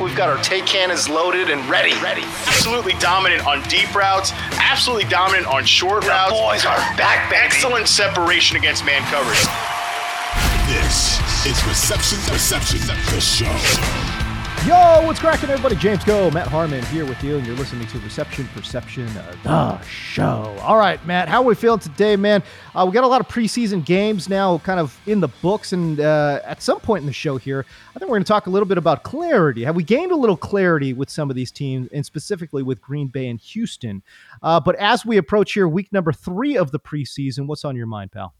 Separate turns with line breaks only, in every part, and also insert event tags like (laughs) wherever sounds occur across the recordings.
We've got our take cannons loaded and ready. Ready.
Absolutely dominant on deep routes. Absolutely dominant on short
The
routes.
boys are back, baby.
Excellent separation against man coverage.
This is Reception Perception, the show.
Yo, what's cracking, everybody? James Koh, Matt Harmon here with you, and you're listening to Reception Perception, uh, the show. All right, Matt, how are we feeling today, man? Uh, we got a lot of preseason games now kind of in the books, and uh, at some point in the show here, I think we're going to talk a little bit about clarity. Have we gained a little clarity with some of these teams, and specifically with Green Bay and Houston? Uh, but as we approach here, week number three of the preseason, what's on your mind, pal?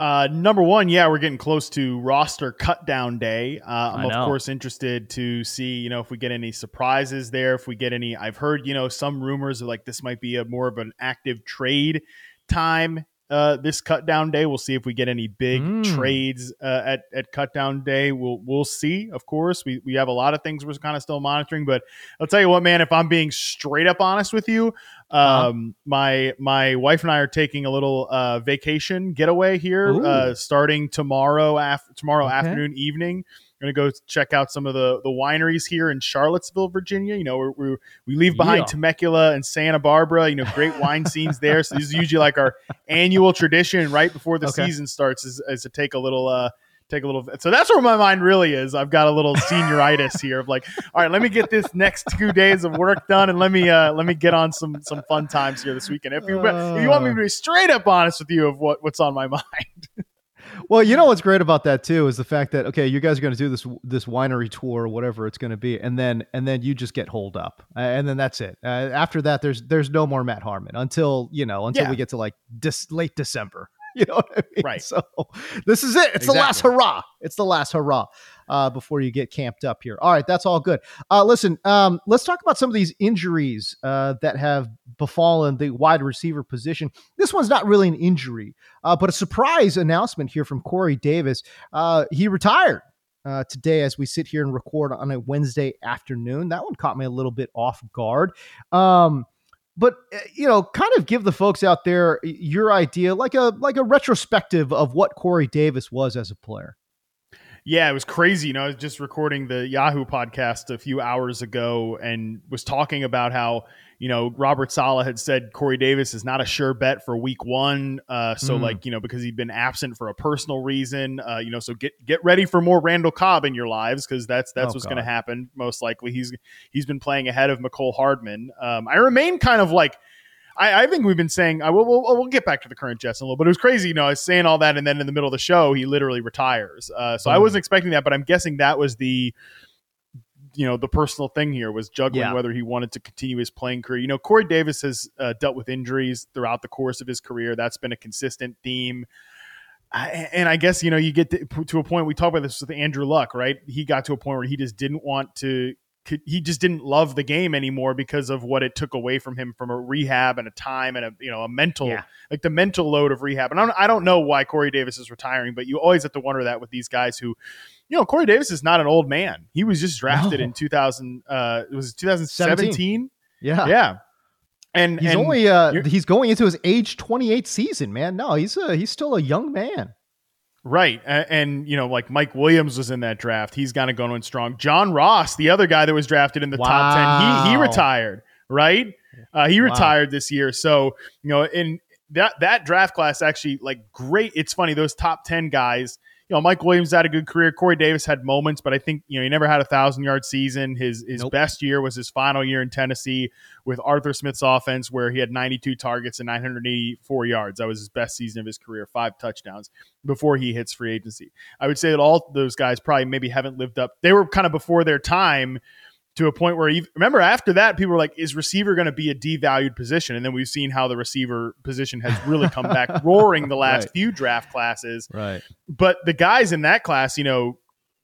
Uh, number one, yeah, we're getting close to roster cut down day. Uh, I'm of course interested to see, you know, if we get any surprises there. If we get any, I've heard, you know, some rumors of like this might be a more of an active trade time. Uh, this cut down day, we'll see if we get any big
Mm.
trades uh, at at cut down day. We'll we'll see. Of course, we we have a lot of things we're kind of still monitoring, but I'll tell you what, man. If I'm being straight up honest with you,
Uh-huh.
um, my my wife and I are taking a little uh, vacation getaway here, uh, starting tomorrow af- tomorrow
Okay.
afternoon evening. I'm gonna go check out some of the the wineries here in Charlottesville, Virginia. You know, we're, we're, we leave behind
Yeah.
Temecula and Santa Barbara. You know, great wine scenes there. So this is usually like our annual tradition right before the
Okay.
season starts, is, is to take a little. Uh, Take a little, so that's where my mind really is. I've got a little senioritis here of like, all right, let me get this next two days of work done, and let me uh, let me get on some some fun times here this weekend. If you if you want me to be straight up honest with you of what what's on my (laughs) mind,
Well, you know what's great about that too is the fact that okay, you guys are going to do this this winery tour, or whatever it's going to be, and then and then you just get holed up, uh, and then that's it. Uh, after that, there's there's no more Matt Harmon until you know until
Yeah.
we get to like dis- late December. (laughs) You know what I mean?
Right.
So this is it. It's the last hurrah. It's the last hurrah uh, before you get camped up here. All right, that's all good. Uh, listen, um, let's talk about some of these injuries uh, that have befallen the wide receiver position. This one's not really an injury, uh, but a surprise announcement here from Corey Davis. Uh, he retired uh, today as we sit here and record on a Wednesday afternoon. That one caught me a little bit off guard. Um, but uh, you know, kind of give the folks out there your idea, like a like a retrospective of what Corey Davis was as a player.
Yeah, it was crazy. You know, I was just recording the Yahoo podcast a few hours ago and was talking about how, you know, Robert Saleh had said Corey Davis is not a sure bet for week one. Uh, so
Mm.
like, you know, because he'd been absent for a personal reason, uh, you know, so get, get ready for more Randall Cobb in your lives. Cause that's, that's
Oh,
what's going to happen. Most likely he's, he's been playing ahead of Mecole Hardman. Um, I remain kind of like, I, I think we've been saying I will we'll, we'll get back to the current Jets in a little, but it was crazy. You know, I was saying all that, and then in the middle of the show, he literally retires. Uh, so I
Mm.
wasn't expecting that, but I'm guessing that was the you know the personal thing here was juggling
Yeah.
whether he wanted to continue his playing career. You know, Corey Davis has uh, dealt with injuries throughout the course of his career. That's been a consistent theme. I, and I guess you know you get to, to a point. We talked about this with Andrew Luck, right? He got to a point where he just didn't want to. Could- He just didn't love the game anymore because of what it took away from him from a rehab and a time and a you know a mental
Yeah.
like the mental load of rehab. And I don't, I don't know why Corey Davis is retiring, but you always have to wonder that with these guys who, you know, Corey Davis is not an old man. He was just drafted
No.
in 2000. Uh, it was 2017.
Yeah.
Yeah. And
He's
and
only uh he's going into his age 28 season, man. No, he's uh, he's still a young man.
Right. And, you know, like Mike Williams was in that draft. He's kind of going strong. John Ross, the other guy that was drafted in the top 10, he, he retired, right? Uh, he
Wow.
retired this year. So, you know, in that, that draft class actually like great. It's funny. Those top 10 guys, you know, Mike Williams had a good career. Corey Davis had moments, but I think you know he never had a thousand yard season. His his
Nope.
best year was his final year in Tennessee with Arthur Smith's offense, where he had 92 targets and 984 yards. That was his best season of his career, five touchdowns before he hits free agency. I would say that all those guys probably maybe haven't lived up. They were kind of before their time to a point where even, remember after that people were like is receiver going to be a devalued position and then we've seen how the receiver position has really come back (laughs) roaring the last
Right.
few draft classes
Right.
but the guys in that class you know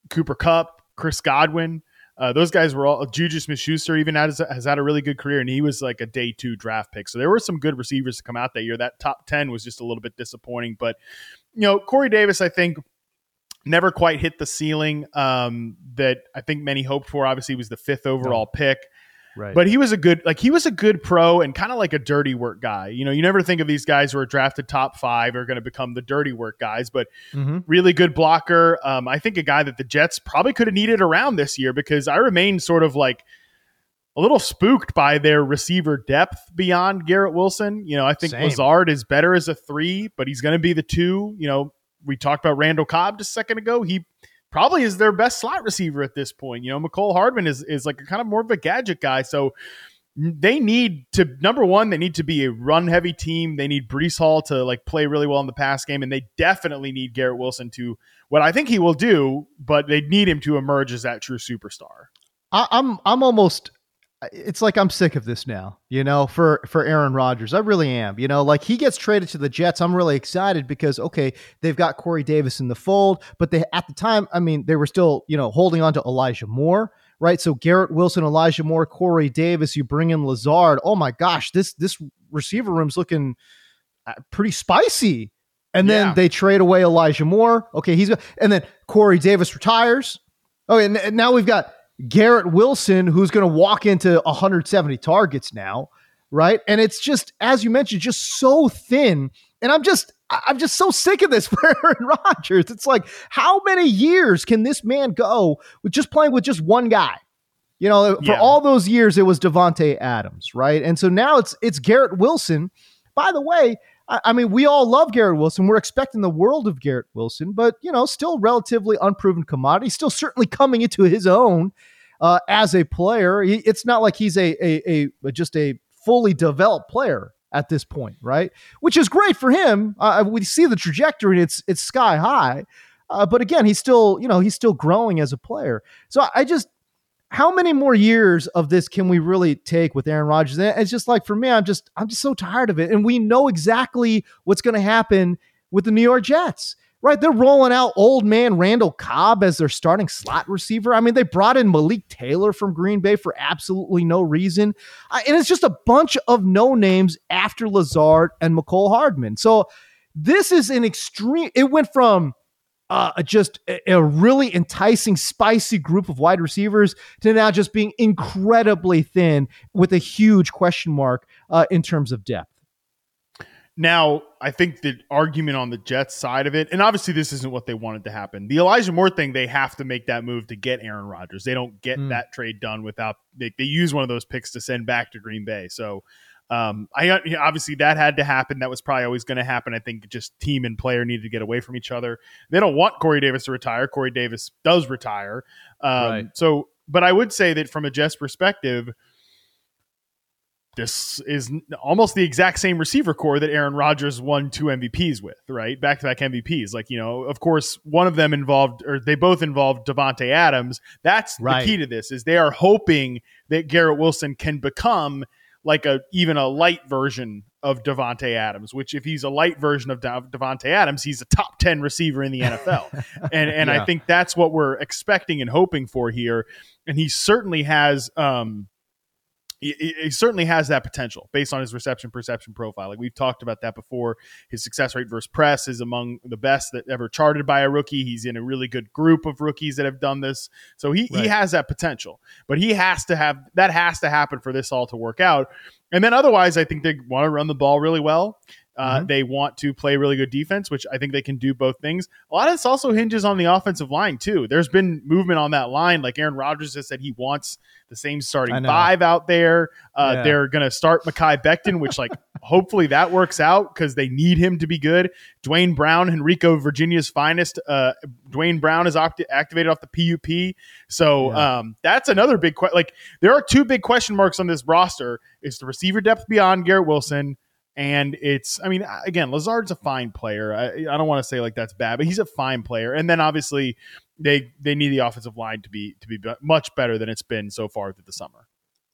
cooper kupp chris godwin uh, those guys were all Juju Smith Schuster even has, has had a really good career, and he was like a day two draft pick. So there were some good receivers to come out that year. That top 10 was just a little bit disappointing. But, you know, Corey Davis, I think, never quite hit the ceiling um, that I think many hoped for. Obviously, he was the fifth overall pick.
Right.
But he was a good, like he was a good pro and kind of like a dirty work guy. You know, you never think of these guys who are drafted top five are going to become the dirty work guys, but
Mhm.
really good blocker. Um, I think a guy that the Jets probably could have needed around this year because I remain sort of like a little spooked by their receiver depth beyond Garrett Wilson. You know, I think
Same.
Lazard is better as a three, but he's going to be the two. You know, we talked about Randall Cobb just a second ago. He probably is their best slot receiver at this point. You know, Mecole Hardman is is like a kind of more of a gadget guy. So they need to number one, they need to be a run heavy team. They need Breece Hall to like play really well in the pass game, and they definitely need Garrett Wilson to what I think he will do, but they need him to emerge as that true superstar.
I, I'm I'm almost it's like I'm sick of this now, you know, for for Aaron Rodgers. I really am. You know, like he gets traded to the Jets. I'm really excited because okay, they've got Corey Davis in the fold, but they at the time, I mean, they were still, you know, holding on to Elijah Moore, right? So Garrett Wilson, Elijah Moore, Corey Davis, you bring in Lazard. Oh my gosh, this this receiver room's looking uh, pretty spicy. And then
Yeah.
they trade away Elijah Moore. Okay, he's and then Corey Davis retires. Oh, and, and now we've got Garrett Wilson, who's going to walk into 170 targets now, right? And it's just, as you mentioned, just so thin. And I'm just, I'm just so sick of this (laughs) for Aaron Rodgers. It's like, how many years can this man go with just playing with just one guy? You know, for
Yeah.
all those years, it was Davante Adams, right? And so now it's it's Garrett Wilson. By the way, I, mean, we all love Garrett Wilson. We're expecting the world of Garrett Wilson, but you know, still relatively unproven commodity. Still certainly coming into his own uh, as a player. He, it's not like he's a, a a just a fully developed player at this point, right? Which is great for him. Uh, we see the trajectory; and it's it's sky high. Uh, but again, he's still you know he's still growing as a player. So I just how many more years of this can we really take with Aaron Rodgers? And It's just like for me, I'm just I'm just so tired of it. And we know exactly what's going to happen with the New York Jets. Right, they're rolling out old man Randall Cobb as their starting slot receiver. I mean, they brought in Malik Taylor from Green Bay for absolutely no reason, and it's just a bunch of no names after Lazard and Mecole Hardman. So this is an extreme. It went from uh, just a, a really enticing, spicy group of wide receivers to now just being incredibly thin with a huge question mark uh, in terms of depth.
Now, I think the argument on the Jets side of it, and obviously this isn't what they wanted to happen. The Elijah Moore thing, they have to make that move to get Aaron Rodgers. They don't get
Mm.
that trade done without they, they use one of those picks to send back to Green Bay. So, um, I obviously that had to happen. That was probably always going to happen. I think just team and player needed to get away from each other. They don't want Corey Davis to retire. Corey Davis does retire. Um,
Right.
So, but I would say that from a Jets perspective, this is almost the exact same receiver core that Aaron Rodgers won two MVPs with, right? Back to back MVPs. Like, you know, of course, one of them involved, or they both involved Davante Adams. That's
Right.
the key to this is they are hoping that Garrett Wilson can become like a even a light version of Davante Adams, which if he's a light version of De- Davante Adams, he's a top 10 receiver in the NFL. (laughs) and and
Yeah.
I think that's what we're expecting and hoping for here. And he certainly has um he, he- certainly has that potential based on his reception perception profile. Like we've talked about that before. His success rate versus press is among the best that ever charted by a rookie. He's in a really good group of rookies that have done this. So he,
Right.
he has that potential. But he has to have that has to happen for this all to work out. And then otherwise, I think they want to run the ball really well. Uh,
Mhm.
They want to play really good defense, which I think they can do both things. A lot of this also hinges on the offensive line too. There's been movement on that line. Like Aaron Rodgers has said, he wants the same starting five out there. Uh,
Yeah.
They're going to start Mekhi Becton, which like (laughs) hopefully that works out because they need him to be good. Duane Brown, Henrico Virginia's finest. Uh, Duane Brown is opt- activated off the PUP, so
Yeah.
um, that's another big question. Like there are two big question marks on this roster: is the receiver depth beyond Garrett Wilson, and it's. I mean, again, Lazard's a fine player. I, I don't want to say like that's bad, but he's a fine player. And then obviously they they need the offensive line to be to be much better than it's been so far through the summer.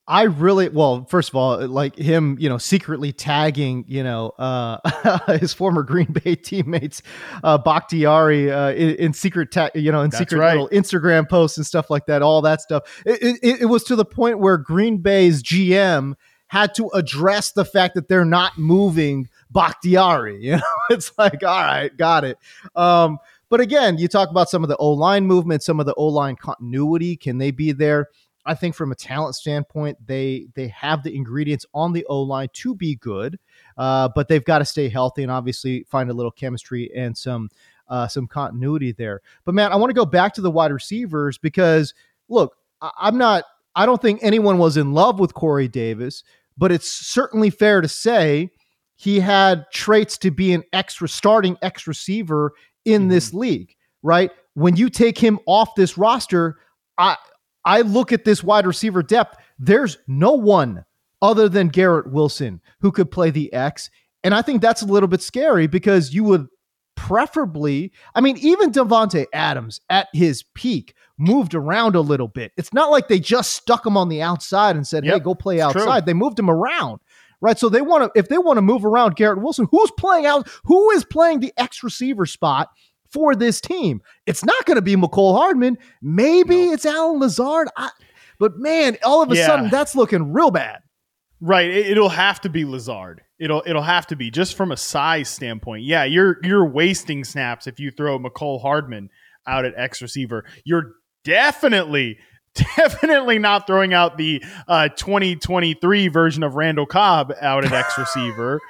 I really well, first of all, like him, you know, secretly tagging, you know, uh (laughs) his former Green Bay teammates, uh Bakhtiari, uh in, in secret tag, you know, in
That's
secret
right.
little Instagram posts and stuff like that, all that stuff. It, it, it was to the point where Green Bay's GM had to address the fact that they're not moving Bakhtiari. You know, (laughs) it's like, all right, got it. Um, but again, you talk about some of the O line movement, some of the O line continuity. Can they be there? I think from a talent standpoint, they they have the ingredients on the O line to be good, uh, but they've got to stay healthy and obviously find a little chemistry and some uh, some continuity there. But man, I want to go back to the wide receivers because look, I, I'm not. I don't think anyone was in love with Corey Davis, but it's certainly fair to say he had traits to be an extra starting X receiver in mm-hmm. this league, right? When you take him off this roster, I I look at this wide receiver depth. There's no one other than Garrett Wilson who could play the X. And I think that's a little bit scary because you would preferably, I mean, even Davante Adams at his peak moved around a little bit. It's not like they just stuck him on the outside and said, hey, go play
it's true.
outside. They moved him around. Right. So they want to, if they want to move around Garrett Wilson, who's playing out, who is playing the X receiver spot for this team? It's not going to be Mecole Hardman. Maybe it's Allen Lazard. I, but man, all of a
Yeah.
sudden that's looking real bad.
Right. It, it'll have to be Lazard. It'll it'll have to be just from a size standpoint. Yeah, you're you're wasting snaps if you throw Mecole Hardman out at X receiver. You're definitely (laughs) definitely not throwing out the uh, 2023 version of Randall Cobb out at X receiver.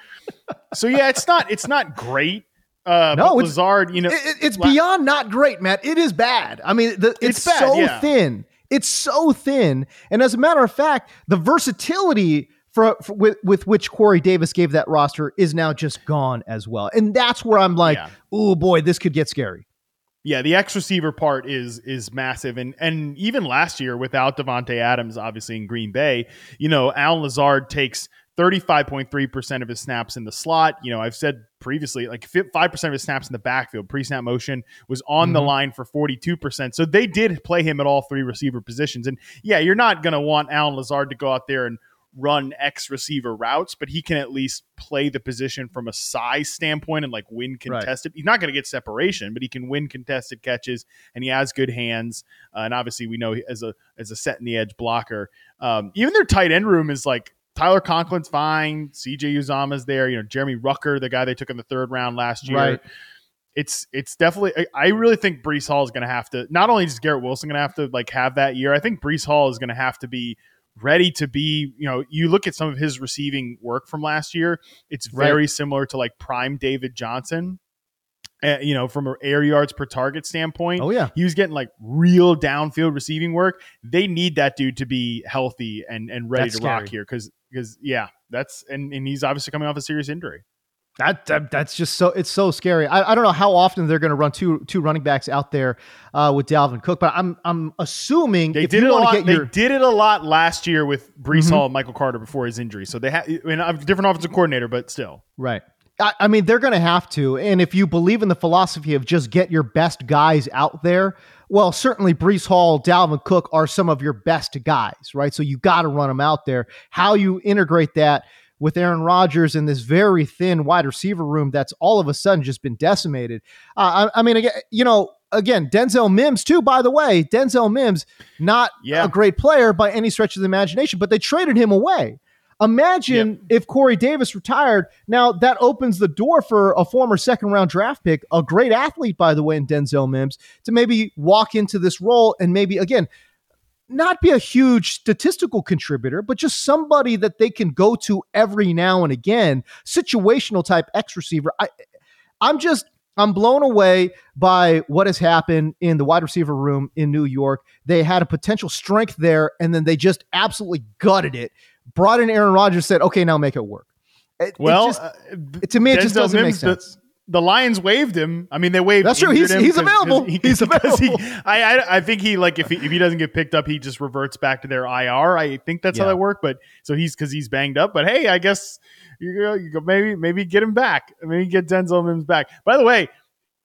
so yeah, it's not it's not great. Uh,
No, it's-
Lazard, you know,
it- it's
la-
beyond not great, Matt. It is bad. I mean, the, it's,
It's bad,
so
yeah.
thin. It's so thin. And as a matter of fact, the versatility for, for- with, with which Corey Davis gave that roster is now just gone as well. And that's where I'm like,
Yeah.
oh boy, this could get scary.
Yeah, the X receiver part is is massive, and and even last year without Davante Adams, obviously in Green Bay, you know, Allen Lazard takes thirty five point three percent of his snaps in the slot. You know, I've said previously, like five percent of his snaps in the backfield, pre snap motion was on the
Mhm.
line for forty two percent. So they did play him at all three receiver positions, and yeah, you're not going to want Allen Lazard to go out there and run X receiver routes, but he can at least play the position from a size standpoint and like win
Right.
contested. He's not going to get separation, but he can win contested catches, and he has good hands. Uh, and obviously, we know as a as a set in the edge blocker. Um, even their tight end room is like Tyler Conklin's fine, CJ Uzomah's there. You know, Jeremy Ruckert, the guy they took in the third round last year.
Right.
It's it's definitely. I- I really think Breece Hall is going to have to. Not only is Garrett Wilson going to have to like have that year, I think Breece Hall is going to have to be ready to be, you know, you look at some of his receiving work from last year, it's
Right.
very similar to like prime David Johnson. Uh, you know, from an air yards per target standpoint,
Oh, yeah.
he was getting like real downfield receiving work. They need that dude to be healthy and and ready
That's
to rock here because because yeah, that's and and he's obviously coming off a serious injury.
That, that that's just so it's so scary. I, I don't know how often they're going to run two two running backs out there uh, with Dalvin Cook, but I'm I'm assuming
They
if
did
you
it a lot. They
your
did it a lot last year with Breece
Mhm.
Hall and Michael Carter before his injury. So they had, I mean, a different offensive coordinator, but still.
Right. I, I mean, they're going to have to. And if you believe in the philosophy of just get your best guys out there, well, certainly Breece Hall, Dalvin Cook are some of your best guys, right? So you got to run them out there. How you integrate that with Aaron Rodgers in this very thin wide receiver room that's all of a sudden just been decimated. Uh, I, I mean, again, you know, again, Denzel Mims, too, by the way, Denzel Mims, not
Yeah.
a great player by any stretch of the imagination, but they traded him away. Imagine if Corey Davis retired. Now that opens the door for a former second round draft pick, a great athlete, by the way, in Denzel Mims, to maybe walk into this role and maybe, again, not be a huge statistical contributor, but just somebody that they can go to every now and again, situational type X receiver. I, I'm just, I'm blown away by what has happened in the wide receiver room in New York. They had a potential strength there, and then they just absolutely gutted it. Brought in Aaron Rodgers, said, okay, now make it work. It- it
Well,
just-
uh,
to me, it just doesn't make
Mims, the-
sense.
The, Lions waived him. I mean, they waived.
That's true. He's- he's available.
he-
He's (laughs)
because he-
available.
I, I I think he like if he, if he doesn't get picked up, he just reverts back to their IR. I think that's how that worked. But so he's because he's banged up. But hey, I guess you go, you go maybe maybe get him back. Maybe get Denzel Mims back. By the way,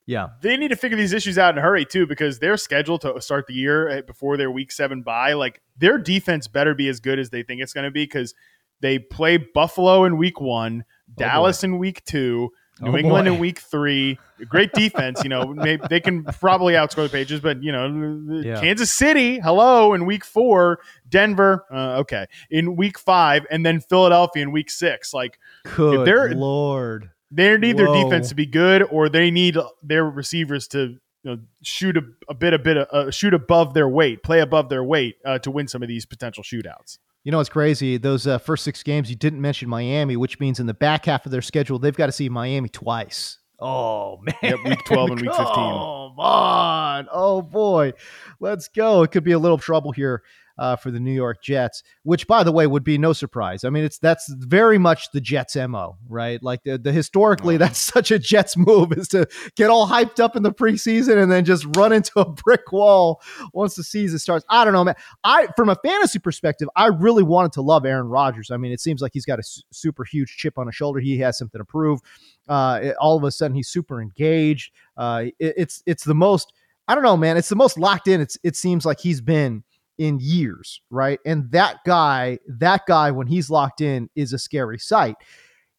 yeah.
they need to figure these issues out in a hurry too because they're scheduled to start the year uh, before their week seven bye. Like their defense better be as good as they think it's going to be because they play Buffalo in week one, Dallas in week two, New
Oh,
England
boy.
in week three. Great defense, you know. (laughs) Maybe they can probably outscore the Patriots, but you know,
Yeah.
Kansas City, hello, in week four, Denver, uh, okay, in week five, and then Philadelphia in week six. Like
Good
they're-
lord.
they need their defense to be good, or they need their receivers to you know, shoot a, a bit, a bit, uh, shoot above their weight, play above their weight uh, to win some of these potential shootouts.
You know what's crazy? Those uh, first six games, you didn't mention Miami, which means in the back half of their schedule, they've got to see Miami twice. Oh (laughs) man!
Yep, week 12 and week 15.
Come on! Oh boy, let's go. It could be a little trouble here uh, for the New York Jets, which, by the way, would be no surprise. I mean, it's that's very much the Jets' mo, right? Like the, the historically, that's (laughs) such a Jets move is to get all hyped up in the preseason and then just run into a brick wall once the season starts. I don't know, man. I, from a fantasy perspective, I really wanted to love Aaron Rodgers. I mean, it seems like he's got a su- super huge chip on his shoulder. He has something to prove. Uh, it- all of a sudden, he's super engaged. Uh, it- it's it's the most. I don't know, man. It's the most locked in. It's it seems like he's been in years, right? And that guy, that guy, when he's locked in, is a scary sight.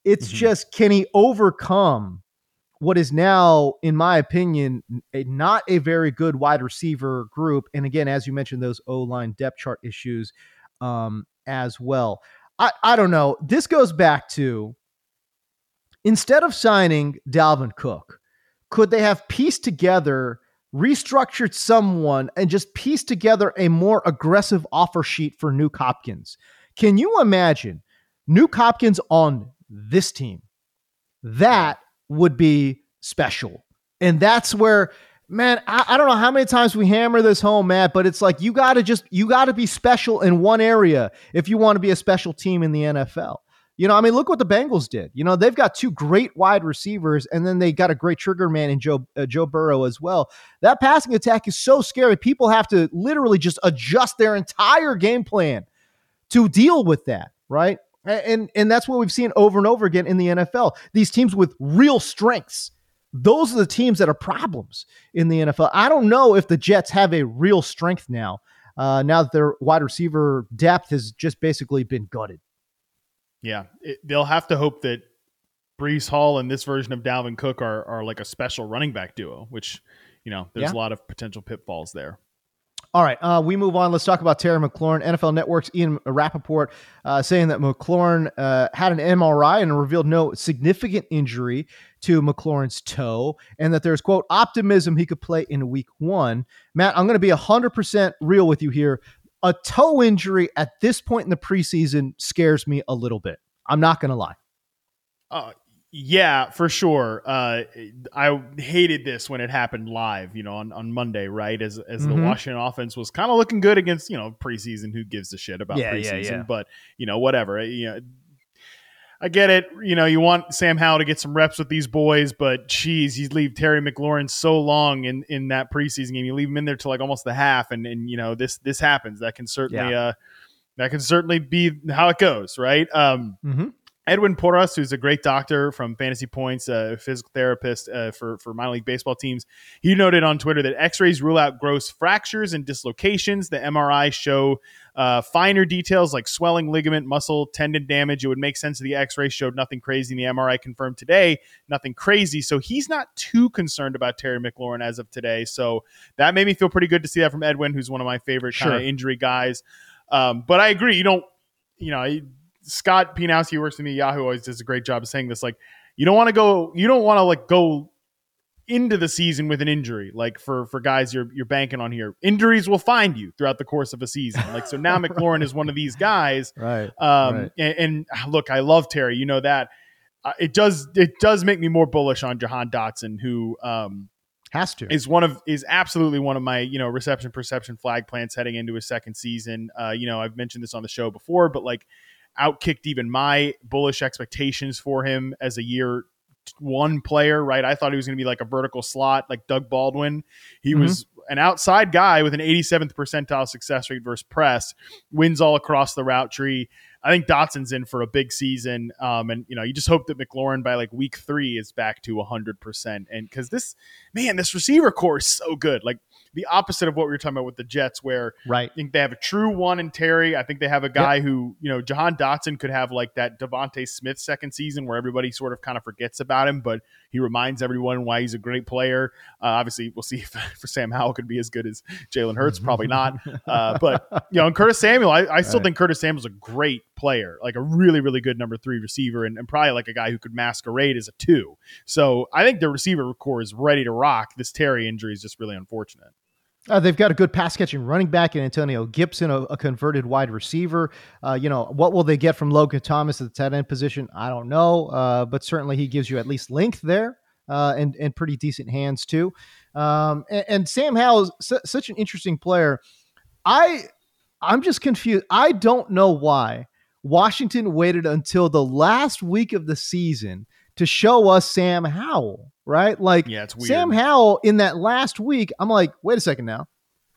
It's
Mhm.
just can he overcome what is now, in my opinion, a, not a very good wide receiver group? And again, as you mentioned, those O line depth chart issues um, as well. I, I don't know. This goes back to instead of signing Dalvin Cook, could they have pieced together, restructured someone, and just pieced together a more aggressive offer sheet for Nuk Hopkins? Can you imagine Nuk Hopkins on this team? That would be special. And that's where, man, I, I don't know how many times we hammer this home, Matt, but it's like you got to just, you got to be special in one area if you want to be a special team in the NFL. You know, I mean, look what the Bengals did. You know, they've got two great wide receivers, and then they got a great trigger man in Joe uh, Joe Burrow as well. That passing attack is so scary. People have to literally just adjust their entire game plan to deal with that, right? And and that's what we've seen over and over again in the NFL. These teams with real strengths. Those are the teams that are problems in the NFL. I don't know if the Jets have a real strength now. Uh, now that their wide receiver depth has just basically been gutted.
Yeah, it, they'll have to hope that Breece Hall and this version of Dalvin Cook are are like a special running back duo, which you know there's
Yeah.
a lot of potential pitfalls there.
All right, uh, we move on. Let's talk about Terry McLaurin. NFL Network's Ian Rapoport uh, saying that McLaurin uh, had an MRI and revealed no significant injury to McLaurin's toe, and that there's, quote, optimism he could play in week one. Matt, I'm going to be 100% real with you here. A toe injury at this point in the preseason scares me a little bit. I'm not going to lie.
Uh, yeah, for sure. Uh, I hated this when it happened live, you know, on, on Monday, right? As as
Mhm.
the Washington offense was kind of looking good against, you know, preseason. Who gives a shit about
Yeah, yeah,
preseason?
yeah.
But you know, whatever. You know, I get it. You know, you want Sam Howell to get some reps with these boys, but geez, you leave Terry McLaurin so long in in that preseason game. You leave him in there till like almost the half, and and you know this this happens. That can certainly uh that can certainly be how it goes, right? Um,
Mm-hmm.
Edwin Porras, who's a great doctor from Fantasy Points, a physical therapist uh, for, for minor league baseball teams, he noted on Twitter that x rays rule out gross fractures and dislocations. The MRI show uh, finer details like swelling, ligament, muscle, tendon damage. It would make sense if the x ray showed nothing crazy, and the MRI confirmed today nothing crazy. So he's not too concerned about Terry McLaurin as of today. So that made me feel pretty good to see that from Edwin, who's one of my favorite kind of injury guys. Um, but I agree. You don't, you know, Scott Pianowski who works with me. at Yahoo always does a great job of saying this. Like, you don't want to go, you don't want to like go into the season with an injury. Like for for guys you're you're banking on here, injuries will find you throughout the course of a season. Like so now (laughs) McLaurin is one of these guys.
Right.
Um,
Right.
and, and look, I love Terry. You know that. Uh, it does it does make me more bullish on Jahan Dotson, who um,
Has to.
is one of is absolutely one of my you know reception perception flag plants heading into his second season. Uh, you know, I've mentioned this on the show before, but like outkicked even my bullish expectations for him as a year one player, right? I thought he was going to be like a vertical slot, like Doug Baldwin. He mm-hmm. was an outside guy with an 87th percentile success rate versus press, wins all across the route tree. I think Dotson's in for a big season. Um, and, you know, you just hope that McLaurin by like week three is back to 100%. And because this, man, this receiver core is so good. Like, the opposite of what we were talking about with the Jets, where
right.
I think they have a true one in Terry. I think they have a guy yep. who, you know, Jahan Dotson could have like that DeVonta Smith second season where everybody sort of kind of forgets about him, but he reminds everyone why he's a great player. Uh, obviously, we'll see if (laughs) for Sam Howell could be as good as Jalen Hurts, probably not. (laughs) Uh, but you know, and Curtis Samuel, I, I still right. think Curtis Samuel's a great player, like a really, really good number three receiver, and, and probably like a guy who could masquerade as a two. So I think the receiver core is ready to rock. This Terry injury is just really unfortunate.
Uh, they've got a good pass catching running back in Antonio Gibson, a, a converted wide receiver. Uh, you know, what will they get from Logan Thomas at the tight end position? I don't know, uh, but certainly he gives you at least length there uh, and and pretty decent hands too. Um, and, and, Sam Howell is su- such an interesting player. I I'm just confused. I don't know why Washington waited until the last week of the season to show us Sam Howell right? Like
yeah, it's weird.
Sam Howell in that last week, I'm like, wait a second now.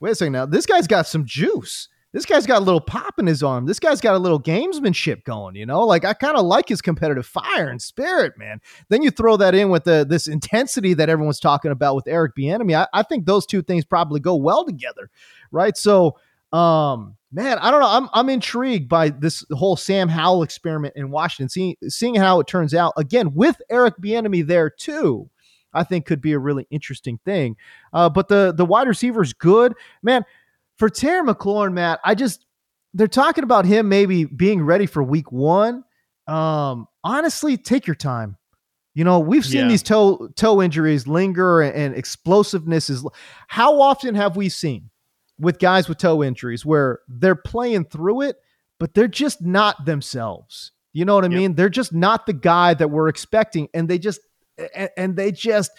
Wait a second now. This guy's got some juice. This guy's got a little pop in his arm. This guy's got a little gamesmanship going, you know? Like I kind of like his competitive fire and spirit, man. Then you throw that in with the this intensity that everyone's talking about with Eric Bieniemy. I, I think those two things probably go well together, right? So um man, I don't know. I'm I'm intrigued by this whole Sam Howell experiment in Washington, seeing seeing how it turns out. Again, with Eric Bieniemy there too, I think could be a really interesting thing. Uh, but the the wide receiver is good, man. For Terry McLaurin, Matt, I just they're talking about him maybe being ready for Week One. Um, honestly, take your time. You know, we've seen yeah. these toe toe injuries linger and, and explosiveness is. How often have we seen with guys with toe injuries where they're playing through it, but they're just not themselves? You know what I yep. mean? They're just not the guy that we're expecting, and they just and, and they just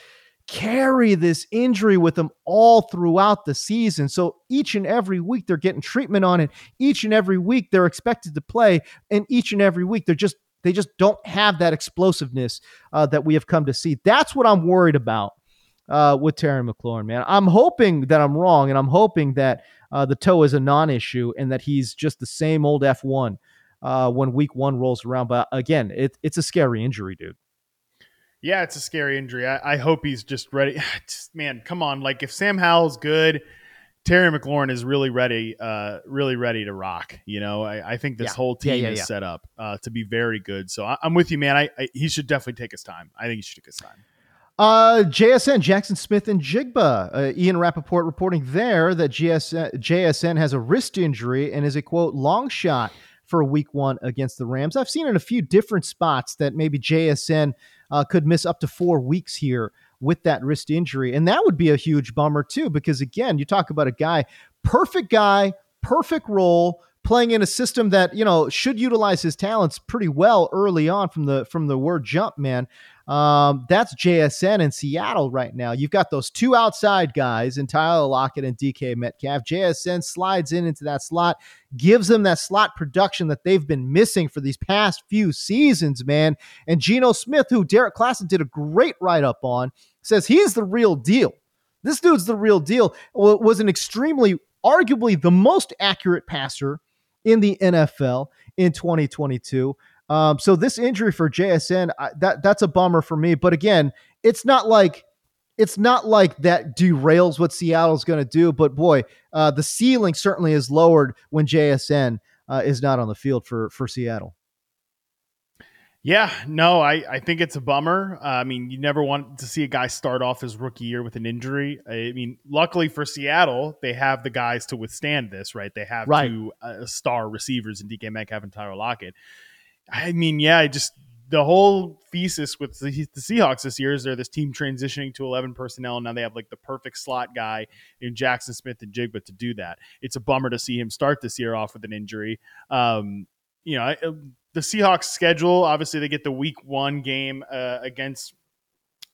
carry this injury with them all throughout the season. So each and every week they're getting treatment on it. Each and every week they're expected to play, and each and every week they're just they just don't have that explosiveness uh, that we have come to see. That's what I'm worried about uh, with Terry McLaurin, man. I'm hoping that I'm wrong, and I'm hoping that uh, the toe is a non-issue and that he's just the same old F1 uh, when Week One rolls around. But again, it, it's a scary injury, dude.
Yeah, it's a scary injury. I, I hope he's just ready. (sighs) Just, man, come on! Like if Sam Howell's good, Terry McLaurin is really ready, uh, really ready to rock. You know, I, I think this yeah. whole team yeah, yeah, is set up uh, to be very good. So I, am with you, man. I, I, he should definitely take his time. I think he should take his time.
Uh, JSN, Jaxon Smith-Njigba. Uh, Ian Rapoport reporting there that GS, JSN has a wrist injury and is a quote long shot for week one against the Rams. I've seen in a few different spots that maybe JSN uh, could miss up to four weeks here with that wrist injury. And that would be a huge bummer, too, because again, you talk about a guy, perfect guy, perfect role, playing in a system that you know should utilize his talents pretty well early on from the from the word jump man um, that's JSN in Seattle right now. You've got those two outside guys in Tyler Lockett and DK Metcalf. JSN slides in into that slot, gives them that slot production that they've been missing for these past few seasons, man. And Geno Smith, who Derrik Klassen did a great write up on, says he's the real deal. This dude's the real deal. Was an extremely, arguably the most accurate passer in the NFL in 2022. Um, so this injury for JSN, I, that that's a bummer for me. But again, it's not like it's not like that derails what Seattle's going to do. But boy, uh, the ceiling certainly is lowered when JSN uh, is not on the field for for Seattle.
Yeah, no, I, I think it's a bummer. Uh, I mean, you never want to see a guy start off his rookie year with an injury. I mean, luckily for Seattle, they have the guys to withstand this, right? They have right. two uh, star receivers in DK Metcalf and Tyler Lockett. I mean, yeah, I just the whole thesis with the, the, Seahawks this year is they're this team transitioning to 11 personnel. And now they have like the perfect slot guy in Jaxon Smith-Njigba to do that. It's a bummer to see him start this year off with an injury. Um, you know, the Seahawks schedule, obviously they get the week one game uh, against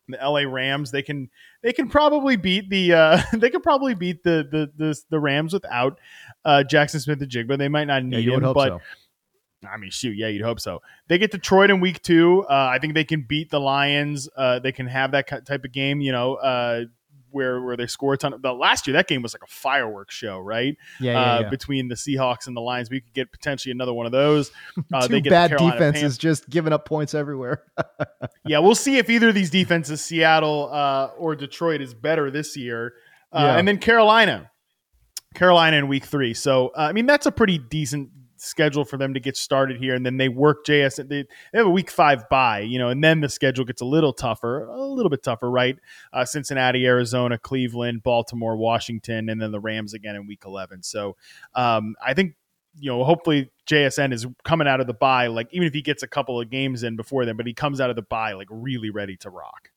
the LA Rams. They can they can probably beat the uh, (laughs) they can probably beat the the the, the Rams without uh, Jaxon Smith-Njigba. They might not need
yeah,
him, but
so.
I mean, shoot, yeah, you'd hope so. They get Detroit in week two. Uh, I think they can beat the Lions. Uh, they can have that type of game, you know, uh, where where they score a ton. Of, the last year, that game was like a fireworks show, right?
Yeah, yeah,
uh,
yeah.
Between the Seahawks and the Lions, we could get potentially another one of those. (laughs) Uh,
Two
they get
bad defenses just giving up points everywhere. (laughs)
Yeah, we'll see if either of these defenses, Seattle uh, or Detroit, is better this year. Uh,
Yeah.
And then Carolina, Carolina in week three. So uh, I mean, that's a pretty decent schedule for them to get started here, and then they work JS. They, they have a week five bye, you know, and then the schedule gets a little tougher, a little bit tougher, right? Uh, Cincinnati, Arizona, Cleveland, Baltimore, Washington, and then the Rams again in week eleven. So um, I think you know, hopefully JSN is coming out of the bye, like even if he gets a couple of games in before then, but he comes out of the bye like really ready to rock.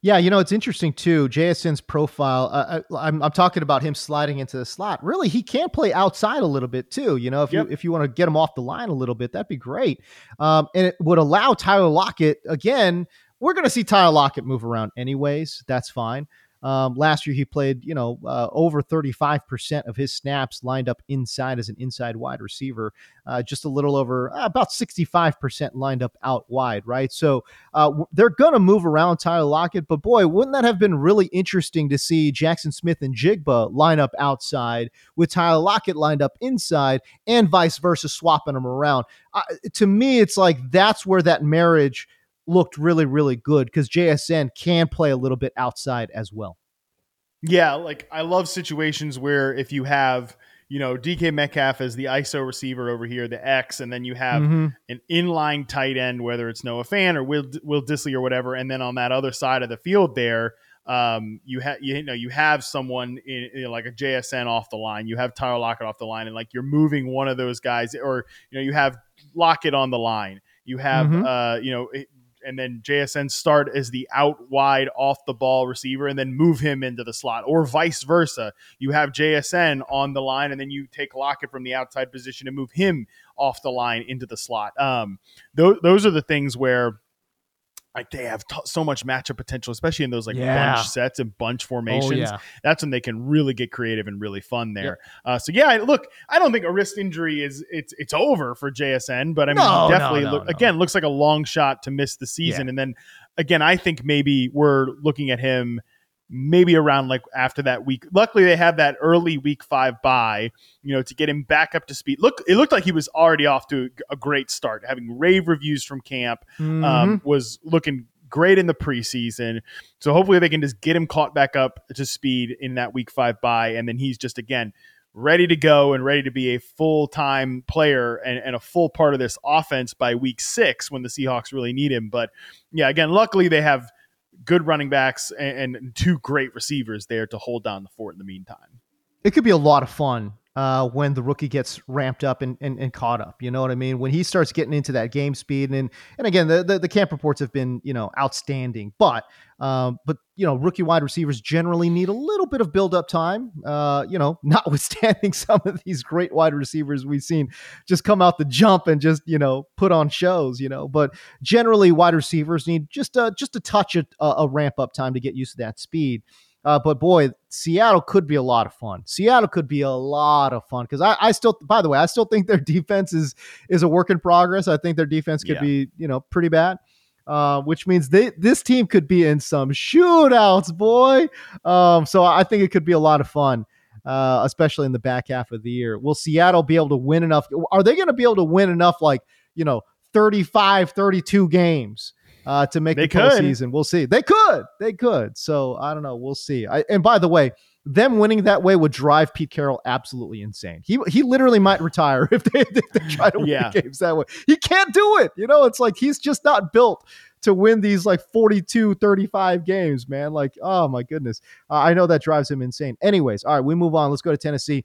Yeah, you know it's interesting too. JSN's profile. Uh, I, I'm, I'm talking about him sliding into the slot. Really, he can play outside a little bit too. You know, if
Yep.
you if you want to get him off the line a little bit, that'd be great. Um, and it would allow Tyler Lockett again. We're going to see Tyler Lockett move around anyways. That's fine. Um, last year he played, you know, uh, over 35% of his snaps lined up inside as an inside wide receiver, uh, just a little over uh, about 65% lined up out wide, right? So uh, they're going to move around Tyler Lockett, but boy, wouldn't that have been really interesting to see Jaxon Smith-Njigba line up outside with Tyler Lockett lined up inside and vice versa, swapping them around? To me, it's like that's where that marriage looked really, really good because JSN can play a little bit outside as well.
Yeah, like I love situations where if you have, you know, DK Metcalf as the ISO receiver over here, the X, and then you have
Mhm.
an inline tight end, whether it's Noah Fant or Will Will Dissly or whatever, and then on that other side of the field there, um, you have you know you have someone in, know, like a JSN off the line, you have Tyler Lockett off the line, and like you're moving one of those guys, or you know you have Lockett on the line, you have
Mhm.
uh, you know. And then JSN start as the out wide off the ball receiver and then move him into the slot or vice versa. You have JSN on the line and then you take Lockett from the outside position and move him off the line into the slot. Um, those, those are the things where like they have t- so much matchup potential, especially in those like
Yeah.
bunch sets and bunch formations.
Oh, yeah.
That's when they can really get creative and really fun there. Uh, so yeah, look, I don't think a wrist injury is it's it's over for JSN, but I mean,
No,
he
no,
definitely
no,
look, again looks like a long shot to miss the season, and then again, I think maybe we're looking at him maybe around like after that week. Luckily, they have that early week five bye, you know, to get him back up to speed. Look, it looked like he was already off to a great start, having rave reviews from camp.
Mm-hmm.
Um, was looking great in the preseason. So hopefully they can just get him caught back up to speed in that week five bye, and then he's just again ready to go and ready to be a full time player and, and a full part of this offense by week six when the Seahawks really need him. But yeah, again, luckily they have good running backs and, and two great receivers there to hold down the fort in the meantime.
it could be a lot of fun uh, when the rookie gets ramped up and, and, and caught up. You know what I mean? When he starts getting into that game speed, and and again, the, the, the camp reports have been you know outstanding, but um, but you know rookie wide receivers generally need a little bit of build up time. Uh, you know, (laughs) notwithstanding some of these great wide receivers we've seen just come out the jump and just you know put on shows. You know, but generally wide receivers need just a just a touch of a, a ramp up time to get used to that speed. Uh, but boy, Seattle could be a lot of fun. Seattle could be a lot of fun because I, I still, by the way, I still think their defense is is a work in progress. I think their defense could
Yeah.
be, you know, pretty bad. Uh, which means they this team could be in some shootouts, boy. Um, so I think it could be a lot of fun, uh, especially in the back half of the year. Will Seattle be able to win enough? Are they going to be able to win enough, like you know, 35, 32 games? Uh, to make
They
the
could.
postseason. We'll see. They could. They could. So I don't know. We'll see. I, and by the way, them winning that way would drive Pete Carroll absolutely insane. He he literally might retire (laughs) if they, if they try to
Yeah.
win games that way. He can't do it. You know, it's like he's just not built to win these like 42 35 games man like oh my goodness uh, i know that drives him insane anyways all right we move on let's go to tennessee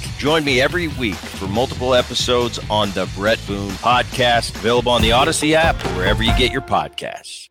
Join me every week for multiple episodes on the Bret Boone Podcast, available on the Audacy app or wherever you get your podcasts.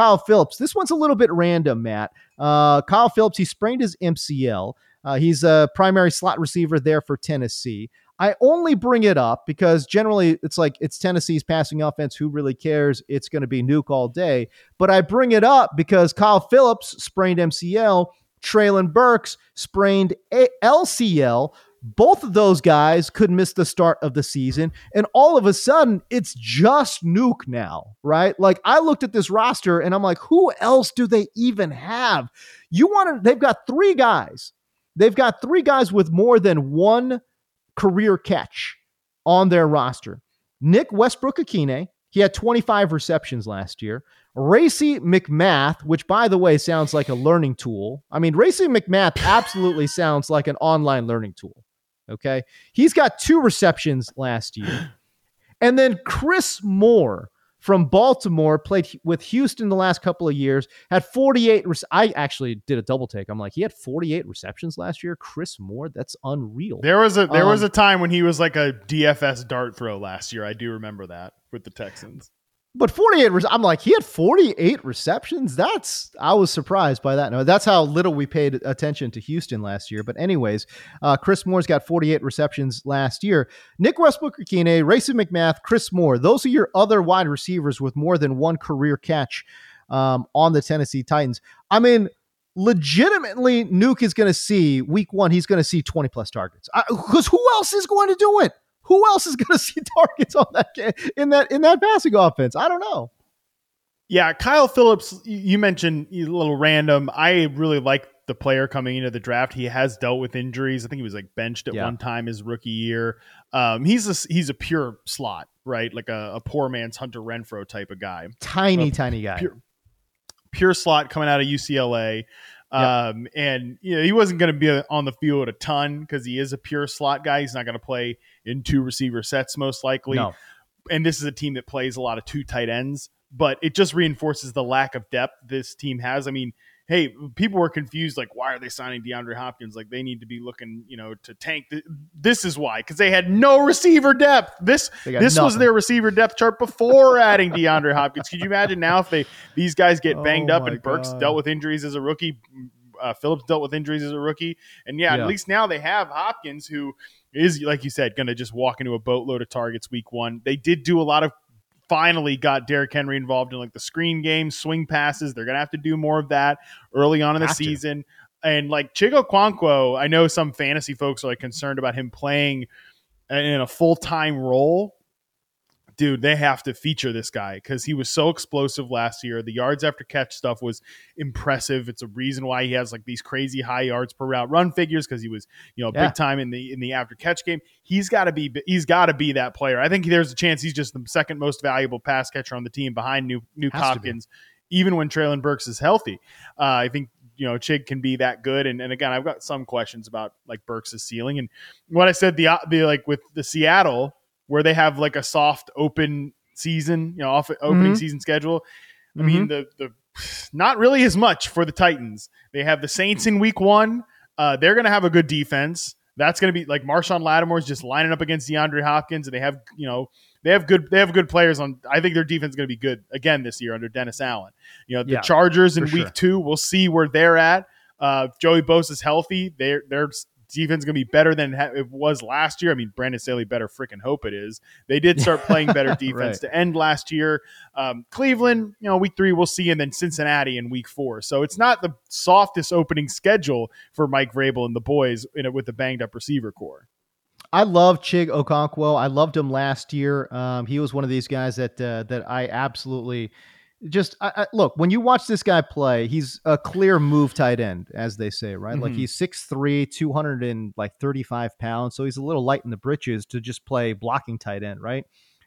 Kyle Phillips. This one's a little bit random, Matt. Uh, Kyle Phillips, he sprained his MCL. Uh, he's a primary slot receiver there for Tennessee. I only bring it up because generally it's like it's Tennessee's passing offense. Who really cares? It's going to be Nuk all day. But I bring it up because Kyle Phillips sprained MCL. Treylon Burks sprained LCL both of those guys could miss the start of the season. And all of a sudden, it's just Nuk now, right? Like I looked at this roster and I'm like, who else do they even have? You want to, they've got three guys. They've got three guys with more than one career catch on their roster. Nick Westbrook Ikhine, he had 25 receptions last year. Racey McMath, which by the way sounds like a learning tool. I mean, Racey McMath absolutely sounds like an online learning tool. Okay. He's got two receptions last year. (gasps) And then Chris Moore from Baltimore played with Houston the last couple of years, had 48. Re- I actually did a double take. I'm like, he had 48 receptions last year. Chris Moore, that's unreal.
There was a there um, was a time when he was like a DFS dart throw last year. I do remember that with the Texans.
But 48, I'm like, he had 48 receptions. That's, I was surprised by that. No, that's how little we paid attention to Houston last year. But, anyways, uh, Chris Moore's got 48 receptions last year. Nick Westbrook Ikhine, Racey McMath, Chris Moore, those are your other wide receivers with more than one career catch um, on the Tennessee Titans. I mean, legitimately, Nuk is going to see week one, he's going to see 20 plus targets. Because who else is going to do it? Who else is going (laughs) to see targets on that in that in that passing offense? I don't know.
Yeah, Kyle Phillips, you mentioned a little random. I really like the player coming into the draft. He has dealt with injuries. I think he was like benched at yeah. one time his rookie year. Um, he's a he's a pure slot, right? Like a, a poor man's Hunter Renfrow type of guy.
Tiny, a tiny guy.
Pure, pure slot coming out of UCLA. Um, and you know, he wasn't going to be on the field a ton because he is a pure slot guy. He's not going to play in two receiver sets most likely. No. And this is a team that plays a lot of two tight ends, but it just reinforces the lack of depth this team has. I mean, hey, people were confused like, why are they signing DeAndre Hopkins? Like they need to be looking, you know, to tank. This is why because they had no receiver depth. This this nothing. was their receiver depth chart before adding DeAndre Hopkins. Could you imagine now if they these guys get (laughs) banged oh up and Burks God. dealt with injuries as a rookie? Uh, Phillips dealt with injuries as a rookie, and yeah, yeah, at least now they have Hopkins who is, like you said, going to just walk into a boatload of targets week one. They did do a lot of finally got Derrick Henry involved in like the screen game, swing passes. They're going to have to do more of that early on in the have season. To. And like Chig Okonkwo, I know some fantasy folks are like concerned about him playing in a full time role dude, they have to feature this guy because he was so explosive last year. The yards after catch stuff was impressive. It's a reason why he has like these crazy high yards per route run figures because he was, you know, yeah. big time in the in the after catch game. He's got to be he's got to be that player. I think there's a chance he's just the second most valuable pass catcher on the team behind Nuk Nuk Hopkins, even when Treylon Burks is healthy. Uh, I think you know Chig can be that good. And, and again, I've got some questions about like Burks' ceiling and what I said the the like with the Seattle where they have like a soft open season, you know, off opening mm-hmm. season schedule. I mm-hmm. mean, the the not really as much for the Titans. They have the Saints in week one. Uh, they're going to have a good defense. That's going to be like Marshon Lattimore's just lining up against DeAndre Hopkins, and they have you know they have good they have good players on. I think their defense is going to be good again this year under Dennis Allen. You know the yeah, Chargers in week sure. two. We'll see where they're at. Uh, Joey Bosa is healthy. They're they're defense going to be better than it was last year. I mean, Brandon Staley better freaking hope it is. They did start (laughs) playing better defense right. to end last year. Um, Cleveland, you know, week three we'll see, and then Cincinnati in week four. So it's not the softest opening schedule for Mike Vrabel and the boys in it with the banged up receiver core.
I love Chig Okonkwo. I loved him last year. Um, he was one of these guys that uh, that I absolutely just I, I, look when you watch this guy play he's a clear move tight end as they say right mm-hmm. like he's 6'3 200 and like 35 pounds so he's a little light in the britches to just play blocking tight end right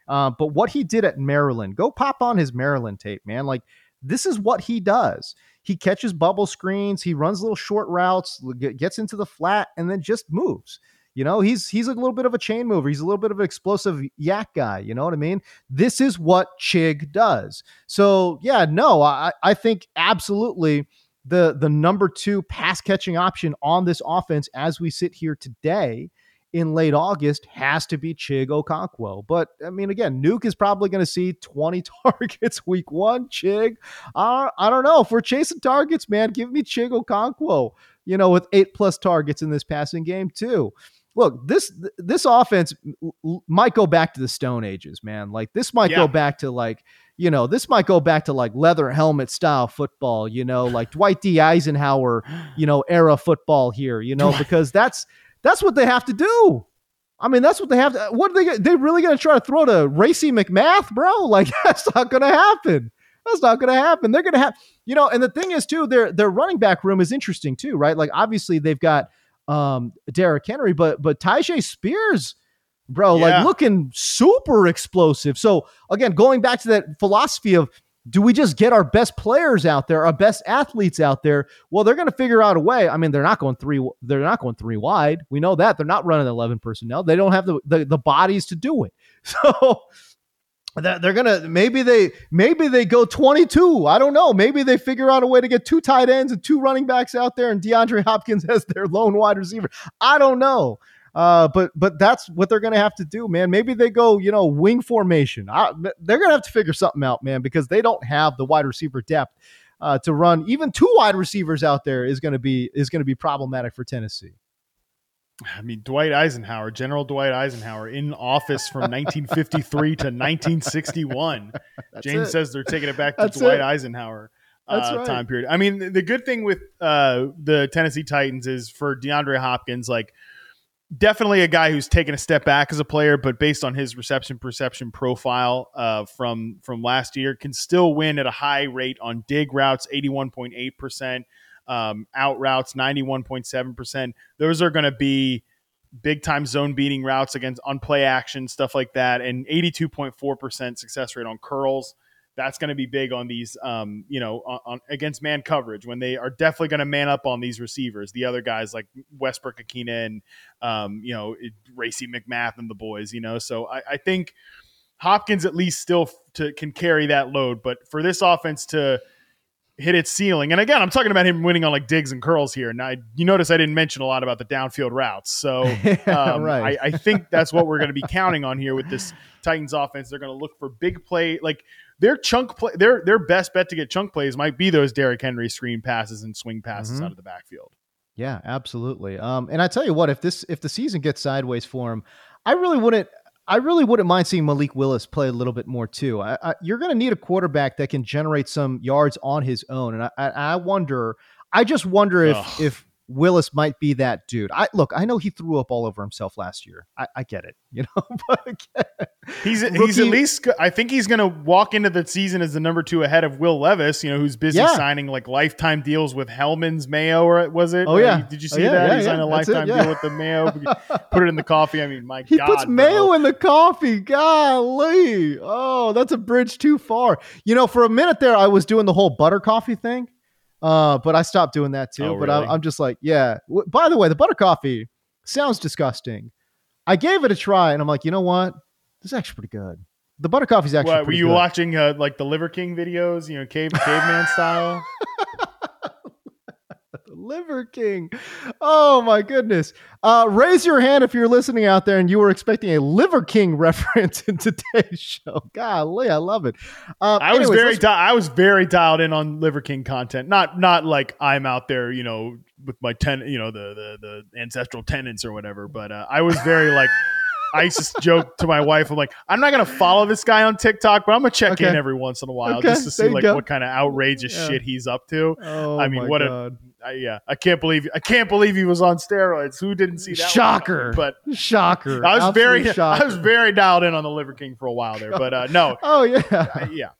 uh, but what he did at maryland go pop on his maryland tape man like this is what he does. He catches bubble screens, he runs little short routes, gets into the flat, and then just moves. You know, he's he's a little bit of a chain mover. He's a little bit of an explosive YAC guy. You know what I mean? This is what Chig does. So yeah, no, I I think absolutely the the number two pass catching option on this offense as we sit here today in late August has to be Chig Okonkwo. But I mean, again, Nuk is probably going to see 20 (laughs) targets week one. Chig, uh, I don't know. If we're chasing targets, man, give me Chig Okonkwo, you know, with eight plus targets in this passing game, too. Look, this this offense might go back to the Stone Ages, man. Like this might yeah. go back to like you know, this might go back to like leather helmet style football, you know, like Dwight D. Eisenhower, you know, era football here, you know, because that's that's what they have to do. I mean, that's what they have to. What are they? They really going to try to throw to Racey McMath, bro? (laughs) Like that's not going to happen. That's not going to happen. They're going to have, you know. And the thing is, too, their their running back room is interesting too, right? Like obviously they've got um Derrick Henry, but but Tyjae Spears, bro, yeah. like looking super explosive. So again, going back to that philosophy of do we just get our best players out there, our best athletes out there? Well, they're going to figure out a way. I mean, they're not going three. They're not going three wide. We know that they're not running eleven personnel. They don't have the the, the bodies to do it. (laughs) So they're gonna maybe they maybe they go 22 i don't know maybe they figure out a way to get two tight ends and two running backs out there and deandre (laughs) hopkins as their lone wide receiver i don't know uh, but but that's what they're to have to do, man. Maybe they go, you know, wing formation. I, they're to have to figure something out, man, because they don't have the wide receiver depth uh, to run. Even two wide receivers out there is to be is to be problematic for Tennessee.
I mean, Dwight Eisenhower, General Dwight Eisenhower, in office from 1953 to 1961. (laughs) That's James it. says they're taking it back to That's Dwight it. Eisenhower. Uh, right. time period. I mean, the good thing with uh, the Tennessee Titans is for DeAndre Hopkins, like definitely a guy who's taken a step back as a player, but based on his reception perception profile uh, from from last year, can still win at a high rate on dig routes, eighty one point eight percent, um, out routes, ninety one point seven percent. Those are going to be big time zone beating routes against on play action stuff like that, and eighty two point four percent success rate on curls that's going to be big on these, um, you know, on, on, against man coverage when they are definitely going to man up on these receivers. The other guys like Westbrook-Ikhine and, um, you know, Racey McMath and the boys, you know. So I, I think Hopkins at least still to, can carry that load, but for this offense to hit its ceiling, and again, I'm talking about him winning on like digs and curls here. And I, you notice I didn't mention a lot about the downfield routes, so (laughs) um, right. I, I think that's what we're going to be counting on here with this Titans offense. They're going to look for big play, like their chunk play, their their best bet to get chunk plays might be those Derrick Henry screen passes and swing passes mm-hmm. out of the backfield.
Yeah, absolutely. Um, and I tell you what, if this if the season gets sideways for him, I really wouldn't. I really wouldn't mind seeing Malik Willis play a little bit more too. I, I, you're going to need a quarterback that can generate some yards on his own, and I, I wonder. I just wonder if Ugh. if Willis might be that dude. I look, I know he threw up all over himself last year. I, I get it, (laughs) you know, but
he's rookie, he's at least. I think he's going to walk into the season as the number two ahead of Will Levis. You know, who's busy yeah. signing like lifetime deals with Hellmann's Mayo, or was it?
Oh yeah,
did you oh, see oh, yeah, that? Yeah, he signed a lifetime it, deal with the Mayo. (laughs) Put it in the coffee. I mean, my
he
God,
puts bro. Mayo in the coffee. Golly, oh, that's a bridge too far. You know, for a minute there, I was doing the whole butter coffee thing. Uh, but I stopped doing that too. Oh, but really? I, am just like, yeah. W- by the way, the butter coffee sounds disgusting. I gave it a try, and I'm like, you know what? This is actually pretty good. The butter coffee's actually. What,
were you
good.
watching uh, like the Liver King videos? You know, cave caveman style. (laughs)
Liver King. Oh my goodness. Uh, raise your hand if you're listening out there and you were expecting a Liver King (laughs) reference in today's show. Golly, I love it.
Uh, I anyways, was very di- I was very dialed in on Liver King content. Not not like I'm out there, you know, with my ten, you know, the the the ancestral tenants or whatever. But uh, I was very like. I used to joke to my wife, I'm like, I'm not gonna follow this guy on TikTok, but I'm gonna check okay. in every once in a while okay. just to see like go. what kind of outrageous yeah. shit he's up to. Oh, I mean, what God. a I, yeah, I can't believe I can't believe he was on steroids. Who didn't see that?
Shocker!
But
shocker!
I was Absolute very shocker. I was very dialed in on the Liver King for a while there, but uh, no. (laughs)
oh yeah,
I, yeah.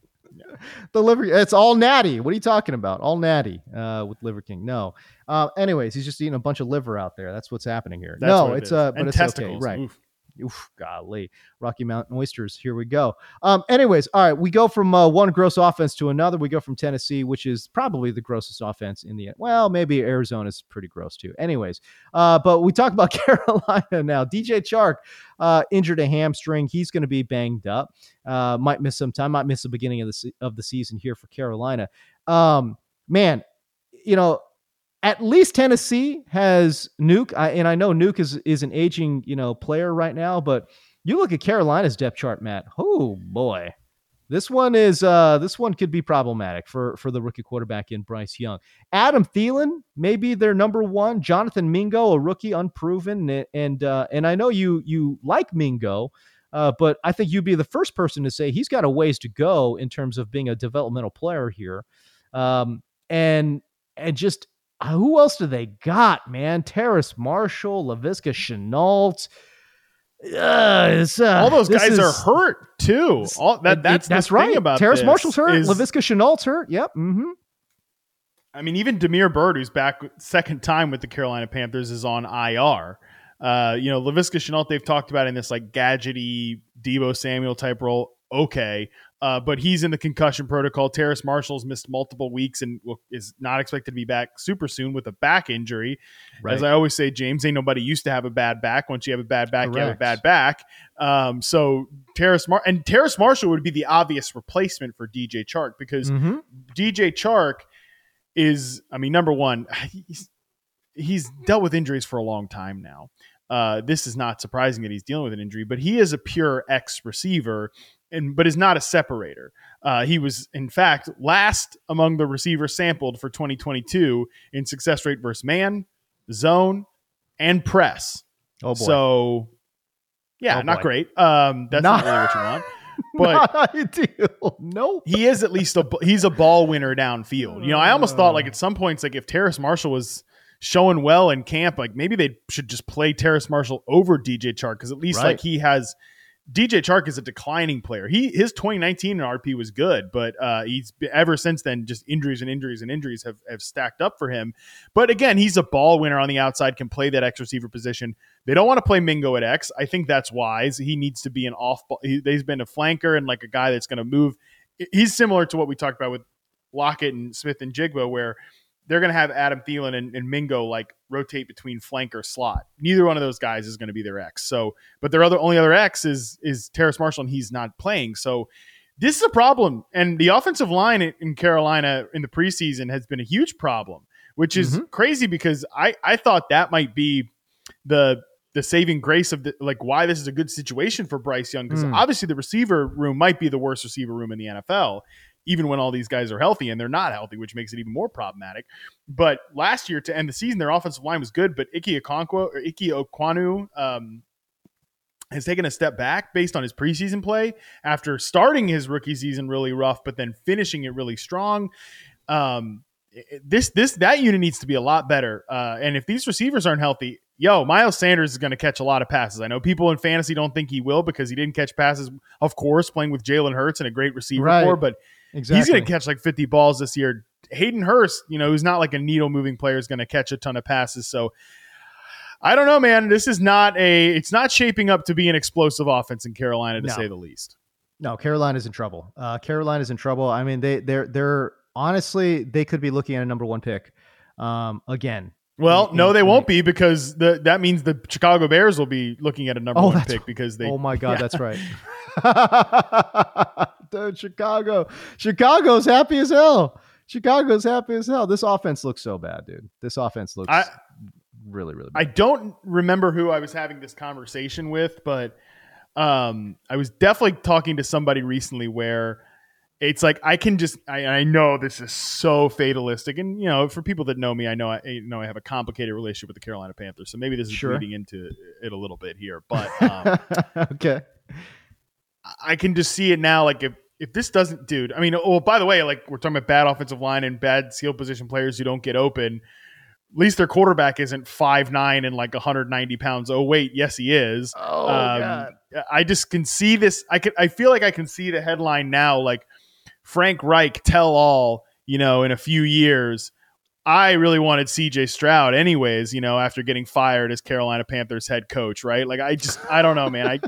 The liver, it's all natty. What are you talking about? All natty uh, with Liver King. No. Uh, anyways, he's just eating a bunch of liver out there. That's what's happening here. That's no, it's uh, but and it's testicles. okay, right? Oof. Oof, golly, Rocky Mountain oysters. Here we go. Um, anyways, all right, we go from uh, one gross offense to another. We go from Tennessee, which is probably the grossest offense in the end. well, maybe Arizona's pretty gross too. Anyways, uh, but we talk about (laughs) Carolina now. DJ Chark uh, injured a hamstring. He's going to be banged up. Uh, might miss some time. Might miss the beginning of the se- of the season here for Carolina. Um, man, you know at least Tennessee has Nuk, I, and I know Nuk is is an aging you know player right now, but you look at Carolina's depth chart, Matt. Oh boy, this one is uh this one could be problematic for for the rookie quarterback in Bryce Young. Adam Thielen, maybe their number one. Jonathan Mingo, a rookie, unproven, and uh, and I know you you like Mingo. Uh, but I think you'd be the first person to say he's got a ways to go in terms of being a developmental player here. Um, and and just who else do they got, man? Terrace Marshall, Laviska Shenault. Uh, uh,
all those guys is, are hurt too. All that that's
it, that's right.
About
Terrace
this
Marshall's hurt.
Is,
Laviska Shenault's hurt. Yep. Mm-hmm.
I mean, even Damiere Byrd, who's back second time with the Carolina Panthers, is on IR. Uh, you know, Laviska Shenault, they've talked about in this like gadgety Deebo Samuel type role. Okay, uh, but he's in the concussion protocol. Terrace Marshall's missed multiple weeks and is not expected to be back super soon with a back injury. Right. As I always say, James, ain't nobody used to have a bad back. Once you have a bad back, Correct. you have a bad back. Um, so Terrace Mar- and Terrace Marshall would be the obvious replacement for DJ Chark because mm-hmm. DJ Chark is, I mean, number one, he's, he's dealt with injuries for a long time now. Uh, this is not surprising that he's dealing with an injury, but he is a pure X receiver and but is not a separator. Uh, he was, in fact, last among the receivers sampled for 2022 in success rate versus man, zone, and press.
Oh boy!
So, yeah, oh not great. Um, that's not, not really what you (laughs) want. But
ideal. Nope.
He is at least a he's a ball winner downfield. You know, I almost thought like at some points, like if Terrace Marshall was showing well in camp, like maybe they should just play Terrace Marshall over DJ Chark because at least right. like he has DJ Chark is a declining player. He his 2019 RP was good, but uh, he's ever since then just injuries and injuries and injuries have have stacked up for him. But again, he's a ball winner on the outside, can play that X receiver position. They don't want to play Mingo at X. I think that's wise. He needs to be an off ball. He, he's been a flanker and like a guy that's going to move. He's similar to what we talked about with Lockett and Smith-Njigba, where they're going to have Adam Thielen and, and, Mingo like rotate between flank or slot. Neither one of those guys is going to be their X. So, but their other only other X is is Terrace Marshall, and he's not playing. So, this is a problem. And the offensive line in Carolina in the preseason has been a huge problem, which is mm-hmm. crazy because I I thought that might be the the saving grace of the like why this is a good situation for Bryce Young because mm. obviously the receiver room might be the worst receiver room in the NFL even when all these guys are healthy and they're not healthy, which makes it even more problematic. But last year to end the season, their offensive line was good, but Ike Okonkwo or Ike Ekwonu um, has taken a step back based on his preseason play after starting his rookie season really rough, but then finishing it really strong. Um, this this that unit needs to be a lot better. Uh, and if these receivers aren't healthy, yo, Miles Sanders is going to catch a lot of passes. I know people in fantasy don't think he will because he didn't catch passes, of course, playing with Jalen Hurts and a great receiver right. core, but Exactly. He's going to catch like 50 balls this year. Hayden Hurst, you know, who's not like a needle moving player, is going to catch a ton of passes. So I don't know, man. This is not a. It's not shaping up to be an explosive offense in Carolina, to no. say the least.
No, Carolina's in trouble. Uh, Carolina's in trouble. I mean, they they're they're honestly they could be looking at a number one pick um, again.
Well, in, no, they in, won't be because the that means the Chicago Bears will be looking at a number oh, one pick because they.
Oh my God, (laughs) yeah. that's right. (laughs) dude, Chicago. Chicago's happy as hell. Chicago's happy as hell. This offense looks so bad, dude. This offense looks I, really, really bad.
I don't remember who I was having this conversation with, but um, I was definitely talking to somebody recently where it's like I can just I, I, know this is so fatalistic, and you know for people that know me, I know I you know I have a complicated relationship with the Carolina Panthers, so maybe this is sure. leading into it a little bit here, but (laughs) um,
okay,
I can just see it now. Like if if this doesn't, dude, I mean, oh, by the way, like we're talking about bad offensive line and bad skill position players who don't get open. At least their quarterback isn't five nine and like 190 pounds. Oh wait, yes he is.
Oh um, God.
I just can see this. I can. I feel like I can see the headline now. Like Frank Reich tell all. You know, in a few years, I really wanted CJ Stroud anyways, you know, after getting fired as Carolina Panthers head coach, right? Like I just I don't know, man. I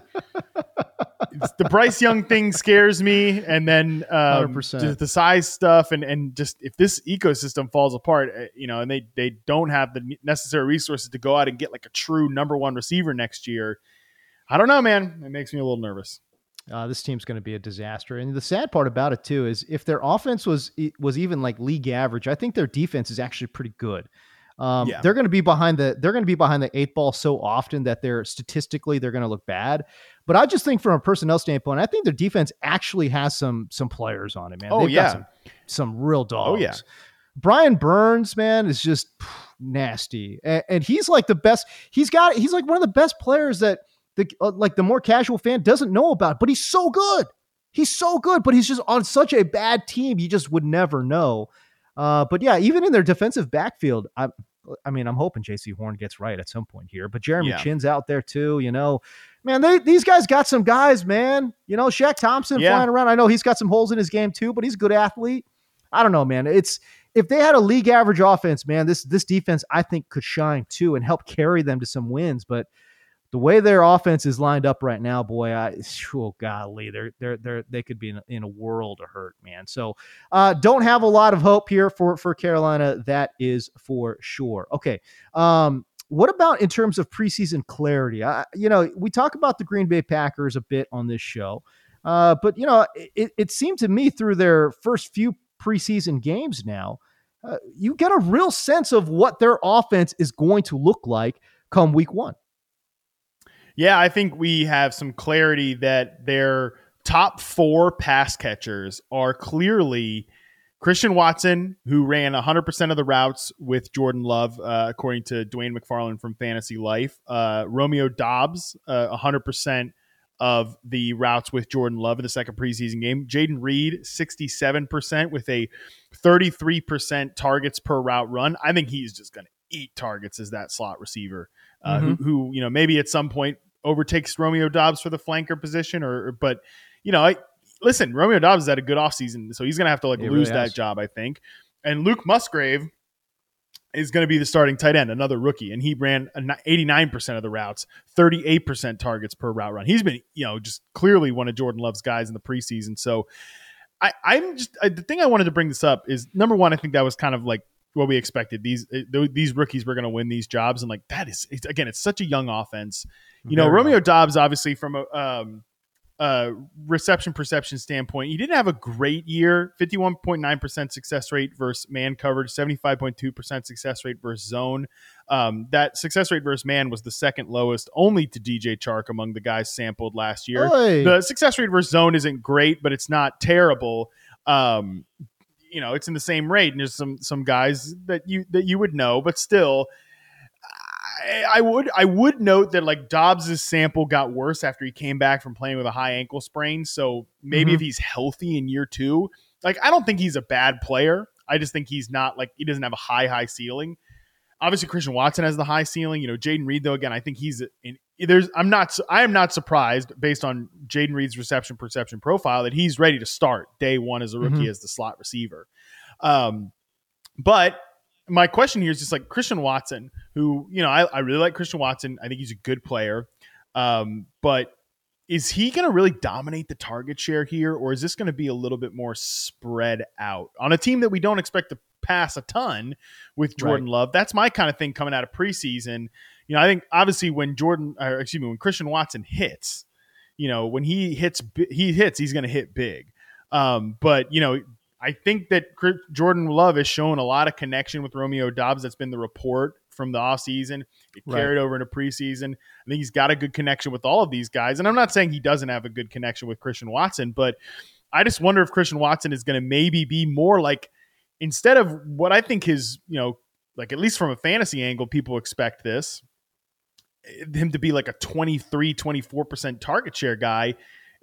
the Bryce Young thing scares me and then um, the size stuff and and just if this ecosystem falls apart, uh, you know, and they they don't have the necessary resources to go out and get like a true number 1 receiver next year. I don't know, man. It makes me a little nervous.
Uh, this team's going to be a disaster. And the sad part about it too is if their offense was was even like league average, I think their defense is actually pretty good. Um,
Yeah.
They're going to be behind the they're going to be behind the eight ball so often that they're statistically they're going to look bad. But I just think from a personnel standpoint, I think their defense actually has some some players on it, man.
Oh,
They've
yeah.
got some, some real dogs.
Oh, yeah.
Brian Burns, man, is just pff, nasty, and, and he's like the best. He's got he's like one of the best players that the uh, like the more casual fan doesn't know about, but he's so good. He's so good, but he's just on such a bad team. You just would never know. Uh, but yeah, even in their defensive backfield, I, I mean, I'm hoping Jaycee Horn gets right at some point here. But Jeremy
Yeah.
Chinn's out there too. You know, man, they these guys got some guys, man. You know, Shaq Thompson
Yeah.
flying around. I know he's got some holes in his game too, but he's a good athlete. I don't know, man. It's if they had a league average offense, man, this this defense I think could shine too and help carry them to some wins. But the way their offense is lined up right now, boy, I oh golly, they're they're they're they could be in a, in a world of hurt, man. So uh, don't have a lot of hope here for for Carolina. That is for sure. Okay. Um, what about in terms of preseason clarity? I, you know, we talk about the Green Bay Packers a bit on this show, uh, but you know, it, it seemed to me through their first few preseason games now, uh, you get a real sense of what their offense is going to look like come week one.
Yeah, I think we have some clarity that their top four pass catchers are clearly Christian Watson, who ran 100% of the routes with Jordan Love, uh, according to Dwain McFarland from Fantasy Life. Uh, Romeo Doubs, uh, 100% of the routes with Jordan Love in the second preseason game. Jayden Reed, 67% with a 33% targets per route run. I think he's just going to eat targets as that slot receiver, uh, who, who, you know, maybe at some point overtakes Romeo Doubs for the flanker position or, but, you know, I, listen, Romeo Doubs had a good offseason, so he's going to have to like lose
really
that job, I think. And Luke Musgrave is going to be the starting tight end, another rookie, and he ran 89% of the routes, 38% targets per route run. He's been, you know, just clearly one of Jordan Love's guys in the preseason. So I, I'm just I, the thing I wanted to bring this up is number one, I think that was kind of like what we expected. These eh, these rookies were going to win these jobs, and like that is it's, again, it's such a young offense. You know, Romeo. Doubs, obviously from a um, uh, reception perception standpoint, he didn't have a great year. Fifty-one point nine percent success rate versus man coverage, seventy-five point two percent success rate versus zone. Um, that success rate versus man was the second lowest, only to DJ Chark among the guys sampled last year.
Oy.
The success rate versus zone isn't great, but it's not terrible. Um, you know, it's in the same rate, and there's some some guys that you that you would know, but still, I, I would I would note that like Doubs's sample got worse after he came back from playing with a high ankle sprain. So maybe if he's healthy in year two, like I don't think he's a bad player. I just think he's not like he doesn't have a high high ceiling. Obviously, Christian Watson has the high ceiling. You know, Jayden Reed though again, I think he's in. There's I'm not I am not surprised based on Jayden Reed's reception perception profile that he's ready to start day one as a rookie as the slot receiver. Um, but my question here is just like Christian Watson, who, you know, I, I really like Christian Watson. I think he's a good player. Um, but is he going to really dominate the target share here, or is this going to be a little bit more spread out on a team that we don't expect to pass a ton with Jordan Love? That's my kind of thing coming out of preseason. You know, I think obviously when Jordan, or excuse me, when Christian Watson hits, you know, when he hits, he hits, he's going to hit big. Um, but you know, I think that Jordan Love has shown a lot of connection with Romeo Doubs. That's been the report from the offseason. It
Right.
carried over into preseason. I think he's got a good connection with all of these guys. And I'm not saying he doesn't have a good connection with Christian Watson, but I just wonder if Christian Watson is going to maybe be more like instead of what I think his, you know, like at least from a fantasy angle, people expect this eh, him to be like a 23, 24% target share guy.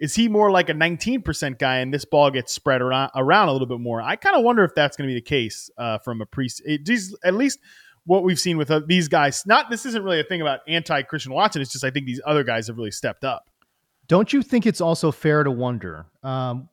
Is he more like a 19% guy and this ball gets spread around, around a little bit more? I kind of wonder if that's going to be the case uh, from a priest. At least what we've seen with uh, these guys. Not this isn't really a thing about anti Christian Watson. It's just I think these other guys have really stepped up.
Don't you think it's also fair to wonder? Um,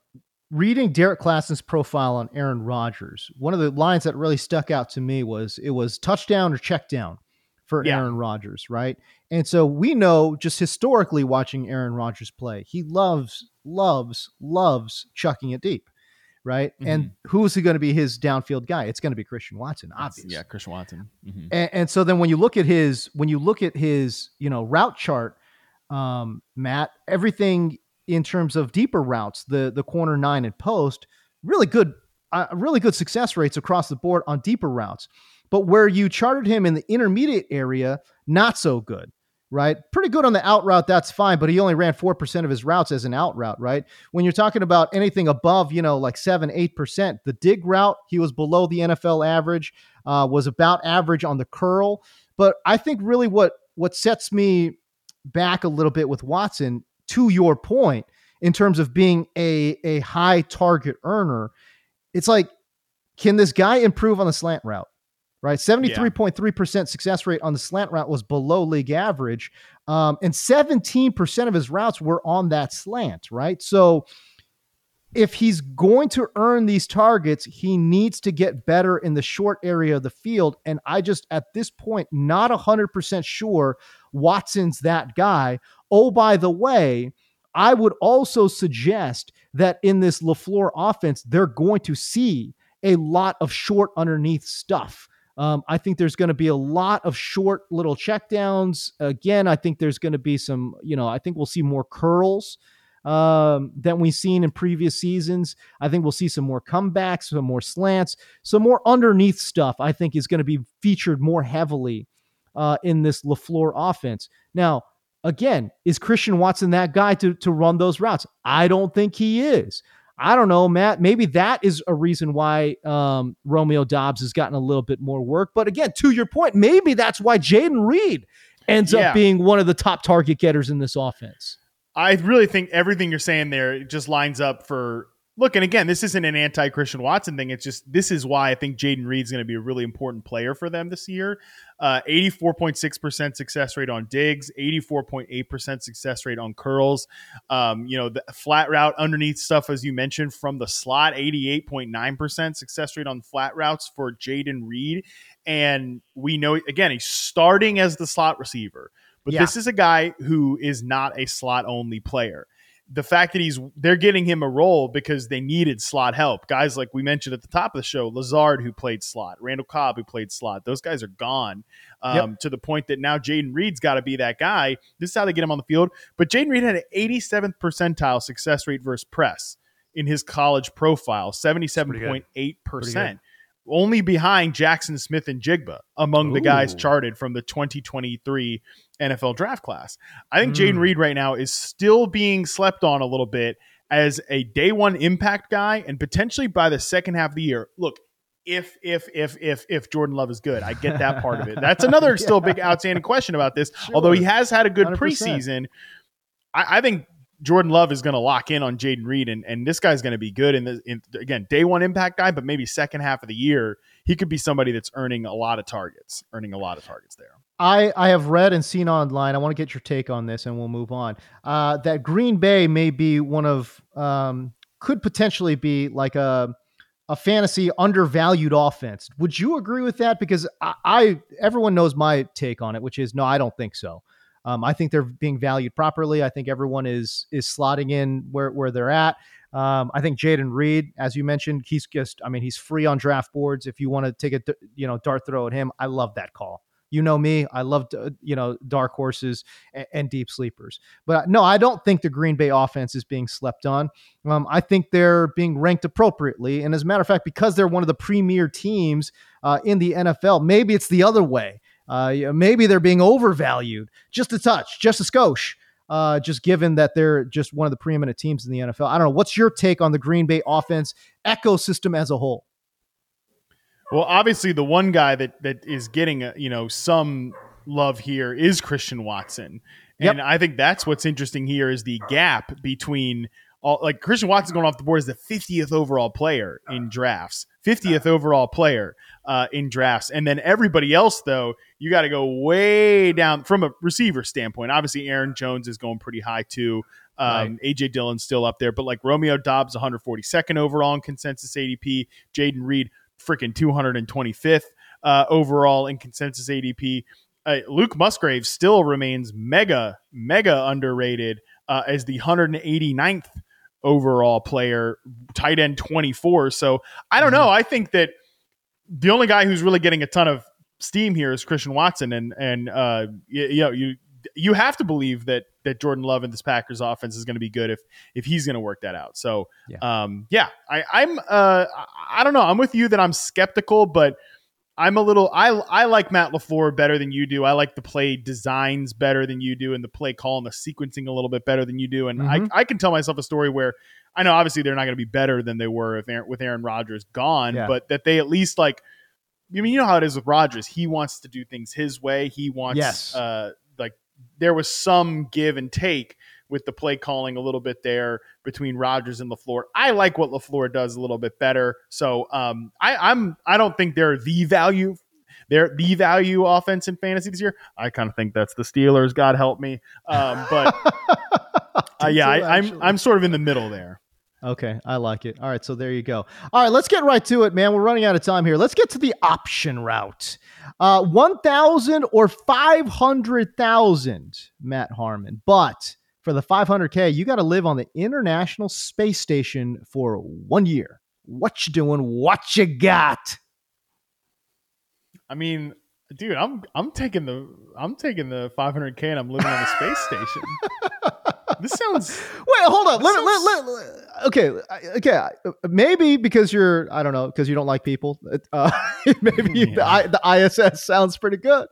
reading Derrik Klassen's profile on Aaron Rodgers, one of the lines that really stuck out to me was it was touchdown or check down for
Yeah.
Aaron Rodgers, right? And so we know just historically watching Aaron Rodgers play, he loves, loves, loves chucking it deep, right? And who is he going to be his downfield guy? It's going to be Christian Watson, obviously.
Yeah, Christian Watson. Mhm.
And, and so then when you look at his when you look at his you know route chart, um, Matt, everything in terms of deeper routes, the the corner nine and post, really good, uh, really good success rates across the board on deeper routes. But where you charted him in the intermediate area, not so good. Right, pretty good on the out route. That's fine, but he only ran four percent of his routes as an out route. Right, when you're talking about anything above, you know, like seven, eight percent, the dig route he was below the NFL average uh, was about average on the curl. But I think really what what sets me back a little bit with Watson, to your point, in terms of being a a high target earner, it's like, can this guy improve on the slant route? Right, seventy three point three percent success rate on the slant route was below league average, um, and seventeen percent of his routes were on that slant. Right, so if he's going to earn these targets, he needs to get better in the short area of the field. And I just, at this point, not 100% sure Watson's that guy. Oh, by the way, I would also suggest that in this LaFleur offense, they're going to see a lot of short underneath stuff. Um, I think there's going to be a lot of short little checkdowns. Again, I think there's going to be some, you know, I think we'll see more curls um, than we've seen in previous seasons. I think we'll see some more comebacks, some more slants, some more underneath stuff. I think is going to be featured more heavily uh, in this Lafleur offense. Now, again, is Christian Watson that guy to to run those routes? I don't think he is. I don't know, Matt. Maybe that is a reason why um, Romeo Doubs has gotten a little bit more work. But again, to your point, maybe that's why Jayden Reed ends
Yeah.
up being one of the top target getters in this offense.
I really think everything you're saying there just lines up for look. And again, this isn't an anti Christian Watson thing. It's just this is why I think Jayden Reed's going to be a really important player for them this year. Uh, 84.6% success rate on digs, 84.8% success rate on curls. Um, you know, the flat route underneath stuff, as you mentioned, from the slot, 88.9% success rate on flat routes for Jayden Reed. And we know, again, he's starting as the slot receiver. But
Yeah.
this is a guy who is not a slot only player. The fact that he's they're getting him a role because they needed slot help. Guys like we mentioned at the top of the show, Lazard who played slot, Randall Cobb who played slot. Those guys are gone um, to the point that now Jayden Reed's got to be that guy. This is how they get him on the field. But Jayden Reed had an 87th percentile success rate versus press in his college profile, 77.8%. Only behind Jaxon Smith-Njigba among the guys charted from the 2023 NFL draft class. I think
Hmm.
Jayden Reed right now is still being slept on a little bit as a day one impact guy and potentially by the second half of the year. Look, if if if if if Jordan Love is good, I get that part of it. (laughs) That's another still big outstanding question about this. (laughs) Although he has had a good
100%.
preseason, I, I think Jordan Love is going to lock in on Jayden Reed, and, and this guy's going to be good. In the in, again, day one impact guy, but maybe second half of the year, he could be somebody that's earning a lot of targets, earning a lot of targets there.
I, I have read and seen online. I want to get your take on this, and we'll move on. Uh, that Green Bay may be one of um, could potentially be like a a fantasy undervalued offense. Would you agree with that? Because I, I everyone knows my take on it, which is no, I don't think so. Um, I think they're being valued properly. I think everyone is is slotting in where where they're at. Um, I think Jayden Reed, as you mentioned, he's just. I mean, he's free on draft boards. If you want to take a you know dart throw at him, I love that call. You know me, I love uh, you know dark horses and, and deep sleepers. But no, I don't think the Green Bay offense is being slept on. Um, I think they're being ranked appropriately, and as a matter of fact, because they're one of the premier teams uh, in the NFL, maybe it's the other way. Uh, maybe they're being overvalued just a touch, just a skosh. Uh, just given that they're just one of the preeminent teams in the NFL. I don't know. What's your take on the Green Bay offense ecosystem as a whole?
Well, obviously, the one guy that that is getting a, you know some love here is Christian Watson,
Yep.
and I think that's what's interesting here is the gap between all like Christian Watson going off the board is the 50th overall player in drafts, 50th overall player uh, in drafts, and then everybody else though you got to go way down from a receiver standpoint. Obviously, Aaron Jones is going pretty high too. Um, AJ Dillon's still up there, but like Romeo Doubs, 142nd overall in consensus ADP. Jayden Reed, freaking 225th uh, overall in consensus ADP. Uh, Luke Musgrave still remains mega, mega underrated uh, as the 189th overall player, tight end 24. So I don't know. I think that the only guy who's really getting a ton of steam here is Christian Watson, and and uh, you, you know you you have to believe that that Jordan Love and this Packers offense is going to be good if if he's going to work that out. So
Yeah.
um, yeah, I, I'm uh, I don't know. I'm with you that I'm skeptical, but I'm a little I I like Matt LaFleur better than you do. I like the play designs better than you do and the play call and the sequencing a little bit better than you do. And
Mhm.
I, I can tell myself a story where I know obviously they're not going to be better than they were if Aaron, with Aaron Rodgers gone,
Yeah.
but that they at least like I mean, you know how it is with Rodgers. He wants to do things his way. He wants
Yes.
uh there was some give and take with the play calling a little bit there between Rodgers and LaFleur. I like what LaFleur does a little bit better. So um I, I'm I don't think they're the value they're the value offense in fantasy this year. I kind of think that's the Steelers, God help me. Um but (laughs) uh, yeah, I, I'm I'm sort of in the middle there.
Okay, I like it. All right, so there you go. All right, let's get right to it, man. We're running out of time here. Let's get to the option route. Uh, 1,000 or 500,000, Matt Harmon. But for the 500K, you got to live on the International Space Station for one year. What you doing? What you got?
I mean, dude, I'm I'm taking the I'm taking the 500k and I'm living on the space station. (laughs) this sounds
Wait, hold up. Let, me- let, let, let- okay, okay. Maybe because you're, I don't know, because you don't like people. Uh, (laughs) maybe the, I, the ISS sounds pretty good.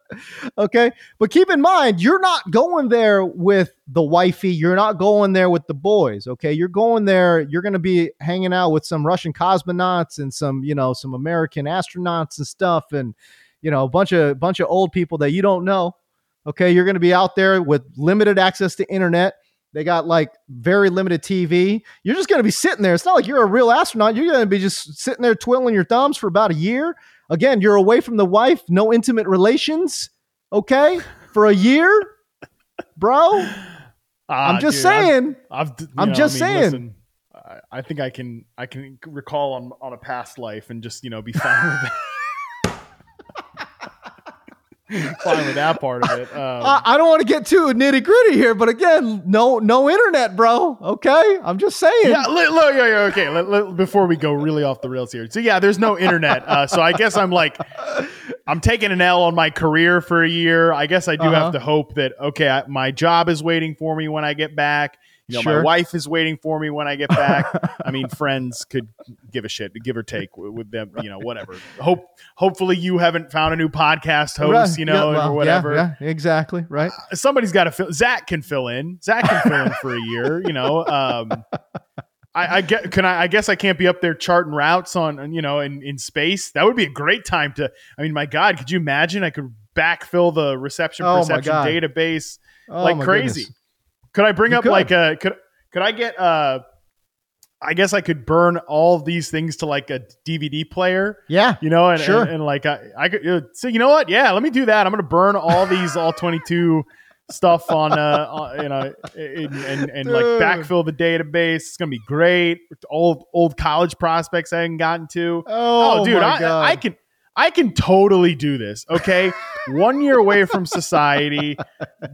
Okay, but keep in mind, you're not going there with the wifey. You're not going there with the boys. Okay, you're going there. You're going to be hanging out with some Russian cosmonauts and some, you know, some American astronauts and stuff, and you know, a bunch of bunch of old people that you don't know. Okay, you're going to be out there with limited access to internet. They got like very limited TV. You're just going to be sitting there. It's not like you're a real astronaut. You're going to be just sitting there twiddling your thumbs for about a year. Again, you're away from the wife, no intimate relations. Okay, for a year, bro.
Ah,
I'm just
dude,
saying.
I've,
i
am
just
I mean,
saying.
listen, I, I think I can I can recall on on a past life and just you know be fine with it. (laughs) fine with that part of it. Um,
I, I don't want to get too nitty gritty here, but again, no, no internet, bro. Okay, I'm just saying.
Yeah, li- look, yeah, yeah, okay. Let- let- before we go really off the rails here, so yeah, there's no internet. Uh, so I guess I'm like, I'm taking an L on my career for a year. I guess I do
Uh-huh.
have to hope that okay, I, my job is waiting for me when I get back. You know, my wife is waiting for me when I get back. (laughs) I mean, friends could give a shit, give or take with, them. You know, whatever. Hope, hopefully, you haven't found a new podcast host.
Right,
You know,
yeah, well,
or whatever
Yeah, yeah, exactly. Right.
somebody's got to fill. Zach can fill in. Zach can fill in for a year. You know, um, I, I get. Can I? I guess I can't be up there charting routes on, on, you know, in in space. That would be a great time to. I mean, my God, could you imagine? I could backfill the reception
Oh,
perception database
Oh,
like crazy.
goodness.
Could I bring
You
up
could.
like a could could I get uh I guess I could burn all these things to like a DVD player
Yeah.
you know, and,
Sure.
and, and, like I, I could uh, so you know what? Yeah, let me do that. I'm gonna burn all these all 22 stuff on uh on, you know and and, and like backfill the database. It's gonna be great. Old old college prospects I haven't gotten to.
Oh,
dude,
my
I. I can I can totally do this. Okay, one year away from society.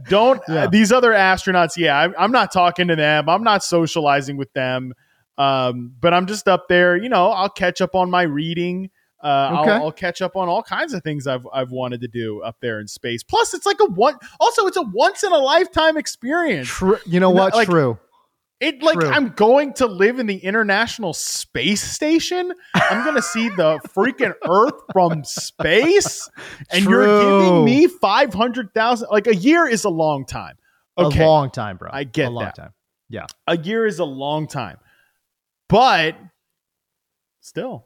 Don't
Yeah.
these other astronauts? Yeah, I'm, I'm not talking to them. I'm not socializing with them. Um, but I'm just up there. You know, I'll catch up on my reading. Uh,
Okay.
I'll, I'll catch up on all kinds of things I've I've wanted to do up there in space. Plus, it's like a one. Also, it's a once in a lifetime experience.
True. You know
You know,
what?
like-
True.
It like
True.
I'm going to live in the International Space Station. I'm going to see the (laughs) freaking Earth from space, and you're giving me five hundred thousand. Like a year is a long time. Okay,
A long time, bro.
I get
a long
that.
time. Yeah.
a year is a long time, but still,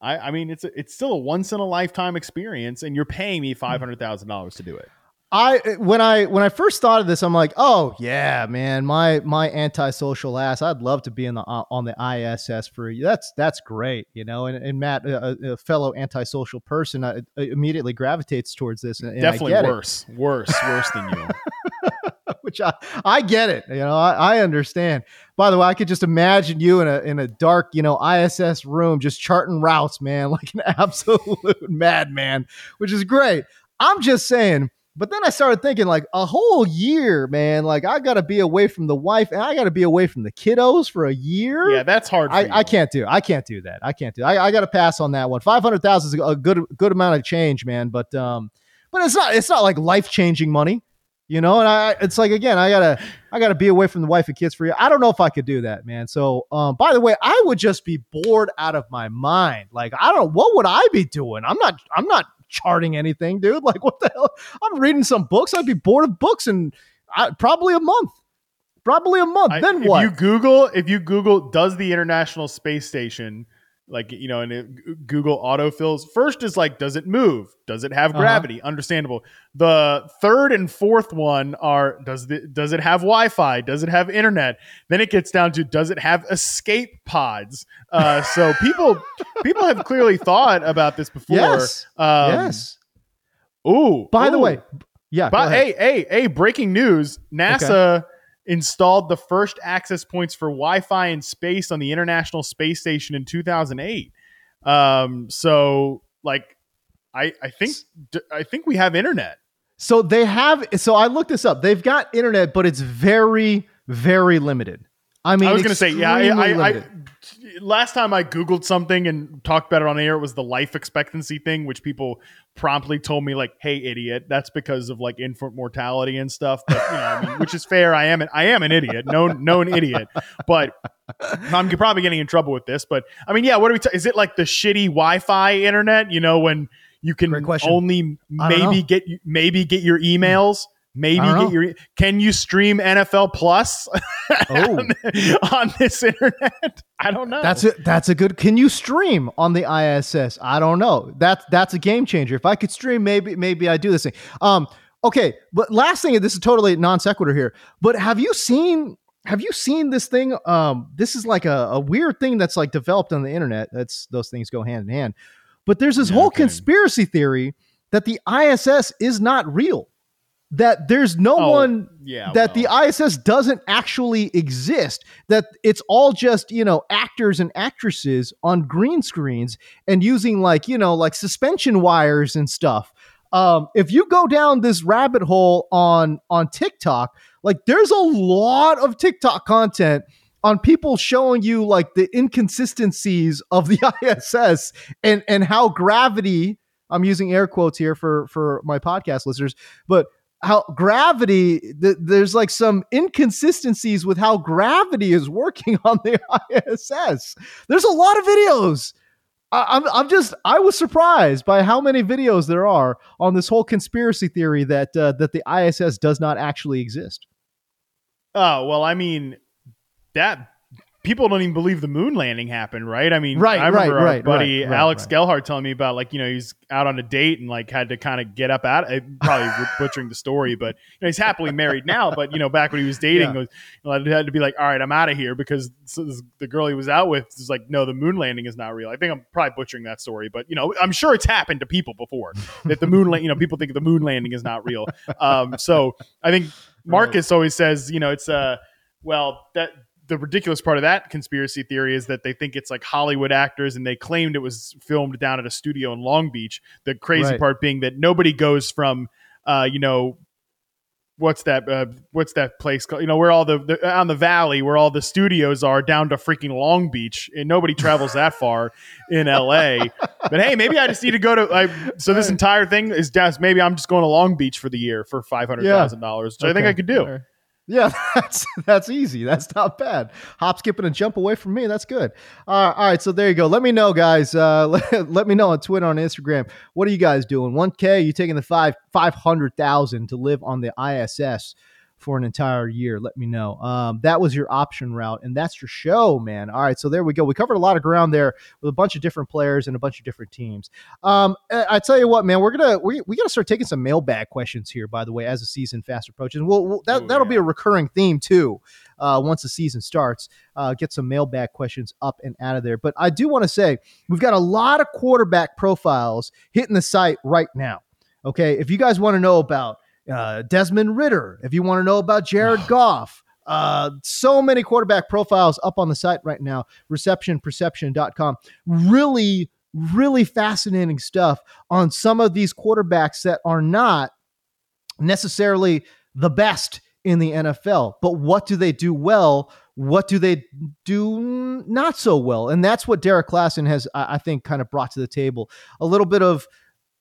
I, I mean, it's a, it's still a once in a lifetime experience, and you're paying me hmm. five hundred thousand dollars to do it.
I when I when I first thought of this, I'm like, oh yeah, man, my my antisocial ass. I'd love to be in the uh, on the ISS for you. That's that's great, you know. And, and Matt, a, a fellow antisocial person, uh, immediately gravitates towards this. And, and I
Definitely
get it.
worse, worse, worse than you. (laughs)
which I, I get it. You know, I, I understand. By the way, I could just imagine you in a in a dark, you know, ISS room just charting routes, man, (laughs) like an absolute (laughs) madman, which is great. I'm just saying. But then I started thinking, like a whole year, man. Like I got to be away from the wife, and I got to be away from the kiddos for a year.
Yeah, that's hard.
I, I can't do. I can't do that. I can't do. I, I got to pass on that one. Five hundred thousand is a good good amount of change, man. But um, but it's not. It's not like life changing money you know and i it's like again i gotta i gotta be away from the wife and kids for you i don't know if i could do that man so um by the way i would just be bored out of my mind like i don't what would i be doing i'm not i'm not charting anything dude. (laughs) Like what the hell? I'm reading some books. I'd be bored of books and I, probably a month. Probably a month.
I,
then
if
what?
you google if you google does the international space station like you know and it, google autofills. First is like does it move? Does it have
Uh-huh.
gravity? Understandable. The third and fourth one are does the does it have wi-fi? Does it have internet? Then it gets down to does it have escape pods? Uh, so people (laughs) people have clearly thought about this before.
Yes.
Um,
yes.
ooh
by the way yeah
but hey hey hey breaking news. Nasa installed the first access points for wi-fi in space on the international space station in 2008 um so like i i think i think we have internet
So they have. So I looked this up. They've got internet, but it's very, very limited. I mean,
i was gonna say yeah I, I, I last time i googled something and talked about it on air it was the life expectancy thing which people promptly told me like hey idiot that's because of like infant mortality and stuff. But you know I mean, which is fair. I am an, i am an idiot. Known known idiot. But i'm probably getting in trouble with this. But i mean yeah what are we ta- is it like the shitty wi-fi internet you know when you can only maybe get maybe get your emails maybe get your can you stream nfl plus (laughs)
Oh.
on this internet (laughs) i don't know
That's a that's a good. Can you stream on the ISS? I don't know. That's that's a game changer. If I could stream, maybe maybe I do this thing. Um. Okay, but last thing, this is totally non sequitur here. But have you seen have you seen this thing? Um. This is like a, a weird thing that's like developed on the internet. That's those things go hand in hand. But there's this
Yeah,
whole
okay.
conspiracy theory that the ISS is not real. That there's no
Oh,
one
yeah
that
well.
the ISS doesn't actually exist, that it's all just, you know, actors and actresses on green screens and using like, you know, like suspension wires and stuff. Um, if you go down this rabbit hole on on TikTok, like there's a lot of TikTok content on people showing you like the inconsistencies of the (laughs) ISS and and how gravity I'm using air quotes here for for my podcast listeners, but how gravity th- there's like some inconsistencies with how gravity is working (laughs) on the ISS. There's a lot of videos. I, I'm I'm just I was surprised by how many videos there are on this whole conspiracy theory that uh, that the ISS does not actually exist.
Oh well, I mean that people don't even believe the moon landing happened, right? I mean,
Right,
I remember
right,
our
right,
buddy
right,
Alex. Gelhar telling me about like you know he's out on a date and like had to kind of get up out. uh, Probably (laughs) butchering the story, but you know, he's happily married now. But you know, back when he was dating,
Yeah.
was, you know, had to be like, all right, I'm out of here because the girl he was out with is like, no, the moon landing is not real. I think I'm probably butchering that story, but you know, I'm sure it's happened to people before that the moon, la- you know, people think the moon landing is not real. Um, so I think Marcus always says, you know, it's uh, well that the ridiculous part of that conspiracy theory is that they think it's like Hollywood actors and they claimed it was filmed down at a studio in Long Beach. The crazy
Right.
part being that nobody goes from, uh, you know, what's that? Uh, what's that place called? You know, where all the, the on the valley where all the studios are down to freaking Long Beach, and nobody travels that far in L.A. But hey, maybe I just need to go to. I, so this entire thing is just maybe I'm just going to Long Beach for the year for five hundred thousand dollars, which I think I could do.
Yeah, (laughs) that's that's easy. That's not bad. Hop, skip, and a jump away from me. That's good. Uh, all right, so there you go. Let me know, guys. Uh, (laughs) let, let me know on Twitter, on Instagram. What are you guys doing? One K? You taking the five five hundred thousand to live on the ISS for an entire year? Let me know. Um, that was your option route, and that's your show, man. All right, so there we go. We covered a lot of ground there with a bunch of different players and a bunch of different teams. Um, I tell you what, man, we're gonna we, we gotta start taking some mailbag questions here. By the way, as the season fast approaches, we'll, we'll that
Ooh,
that'll be a recurring theme too. Uh, once the season starts, uh, get some mailbag questions up and out of there. But I do want to say we've got a lot of quarterback profiles hitting the site right now. Okay, if you guys want to know about uh, Desmond Ridder, if you want to know about Jared (sighs) Goff. Uh, so many quarterback profiles up on the site right now, receptionperception.com. Really, really fascinating stuff on some of these quarterbacks that are not necessarily the best in the NFL. But what do they do well? What do they do not so well? And that's what Derrik Klassen has, I think, kind of brought to the table. A little bit of,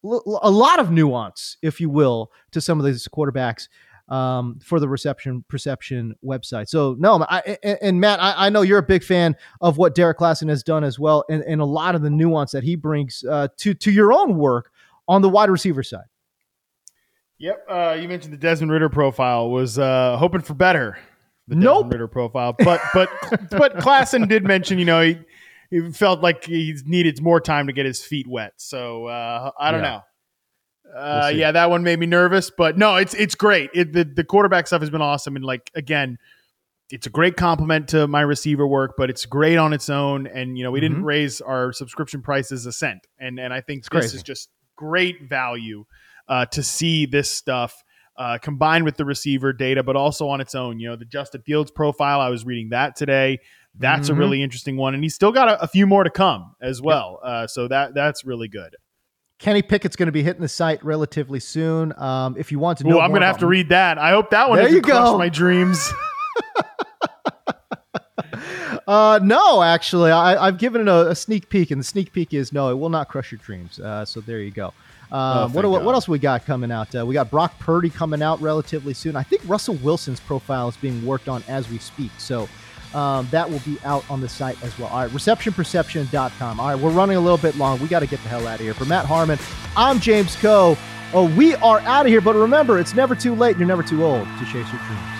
a lot of nuance, if you will, to some of these quarterbacks um, for the reception perception website. So no, I, and, Matt, I, I, know you're a big fan of what Derrik Klassen has done as well, and, and a lot of the nuance that he brings uh, to to your own work on the wide receiver side.
Yep, uh, you mentioned the Desmond Ridder profile was uh, hoping for better. The
nope.
Desmond Ridder profile, but but but Klassen did mention, you know, he, he, felt like he needed more time to get his feet wet. So uh, I don't yeah. know. Uh, we'll yeah, that one made me nervous, but no, it's it's great. It, the the quarterback stuff has been awesome, and like again, it's a great compliment to my receiver work, but it's great on its own. And you know, we mm-hmm. didn't raise our subscription prices a cent, and and I think it's this crazy. is just great value uh, to see this stuff uh, combined with the receiver data, but also on its own. You know, the Justin Fields profile, I was reading that today. That's mm-hmm. a really interesting one, and he's still got a, a few more to come as well. Yep. Uh, so that that's really good.
Kenny Pickett's going to be hitting the site relatively soon. Um, if you want to know,
Ooh, I'm going to have to read that. I hope that one
there you go.
my dreams. (laughs)
uh, no, actually, I, have given it a, a, sneak peek, and the sneak peek is no, it will not crush your dreams. Uh, so there you go. Um, oh, what, what, else we got coming out? Uh, we got Brock Purdy coming out relatively soon. I think Russell Wilson's profile is being worked on as we speak. So um, that will be out on the site as well. All right, receptionperception.com. All right, we're running a little bit long. We got to get the hell out of here. For Matt Harmon, I'm James Koh. Oh, we are out of here. But remember, it's never too late. And you're never too old to chase your dreams.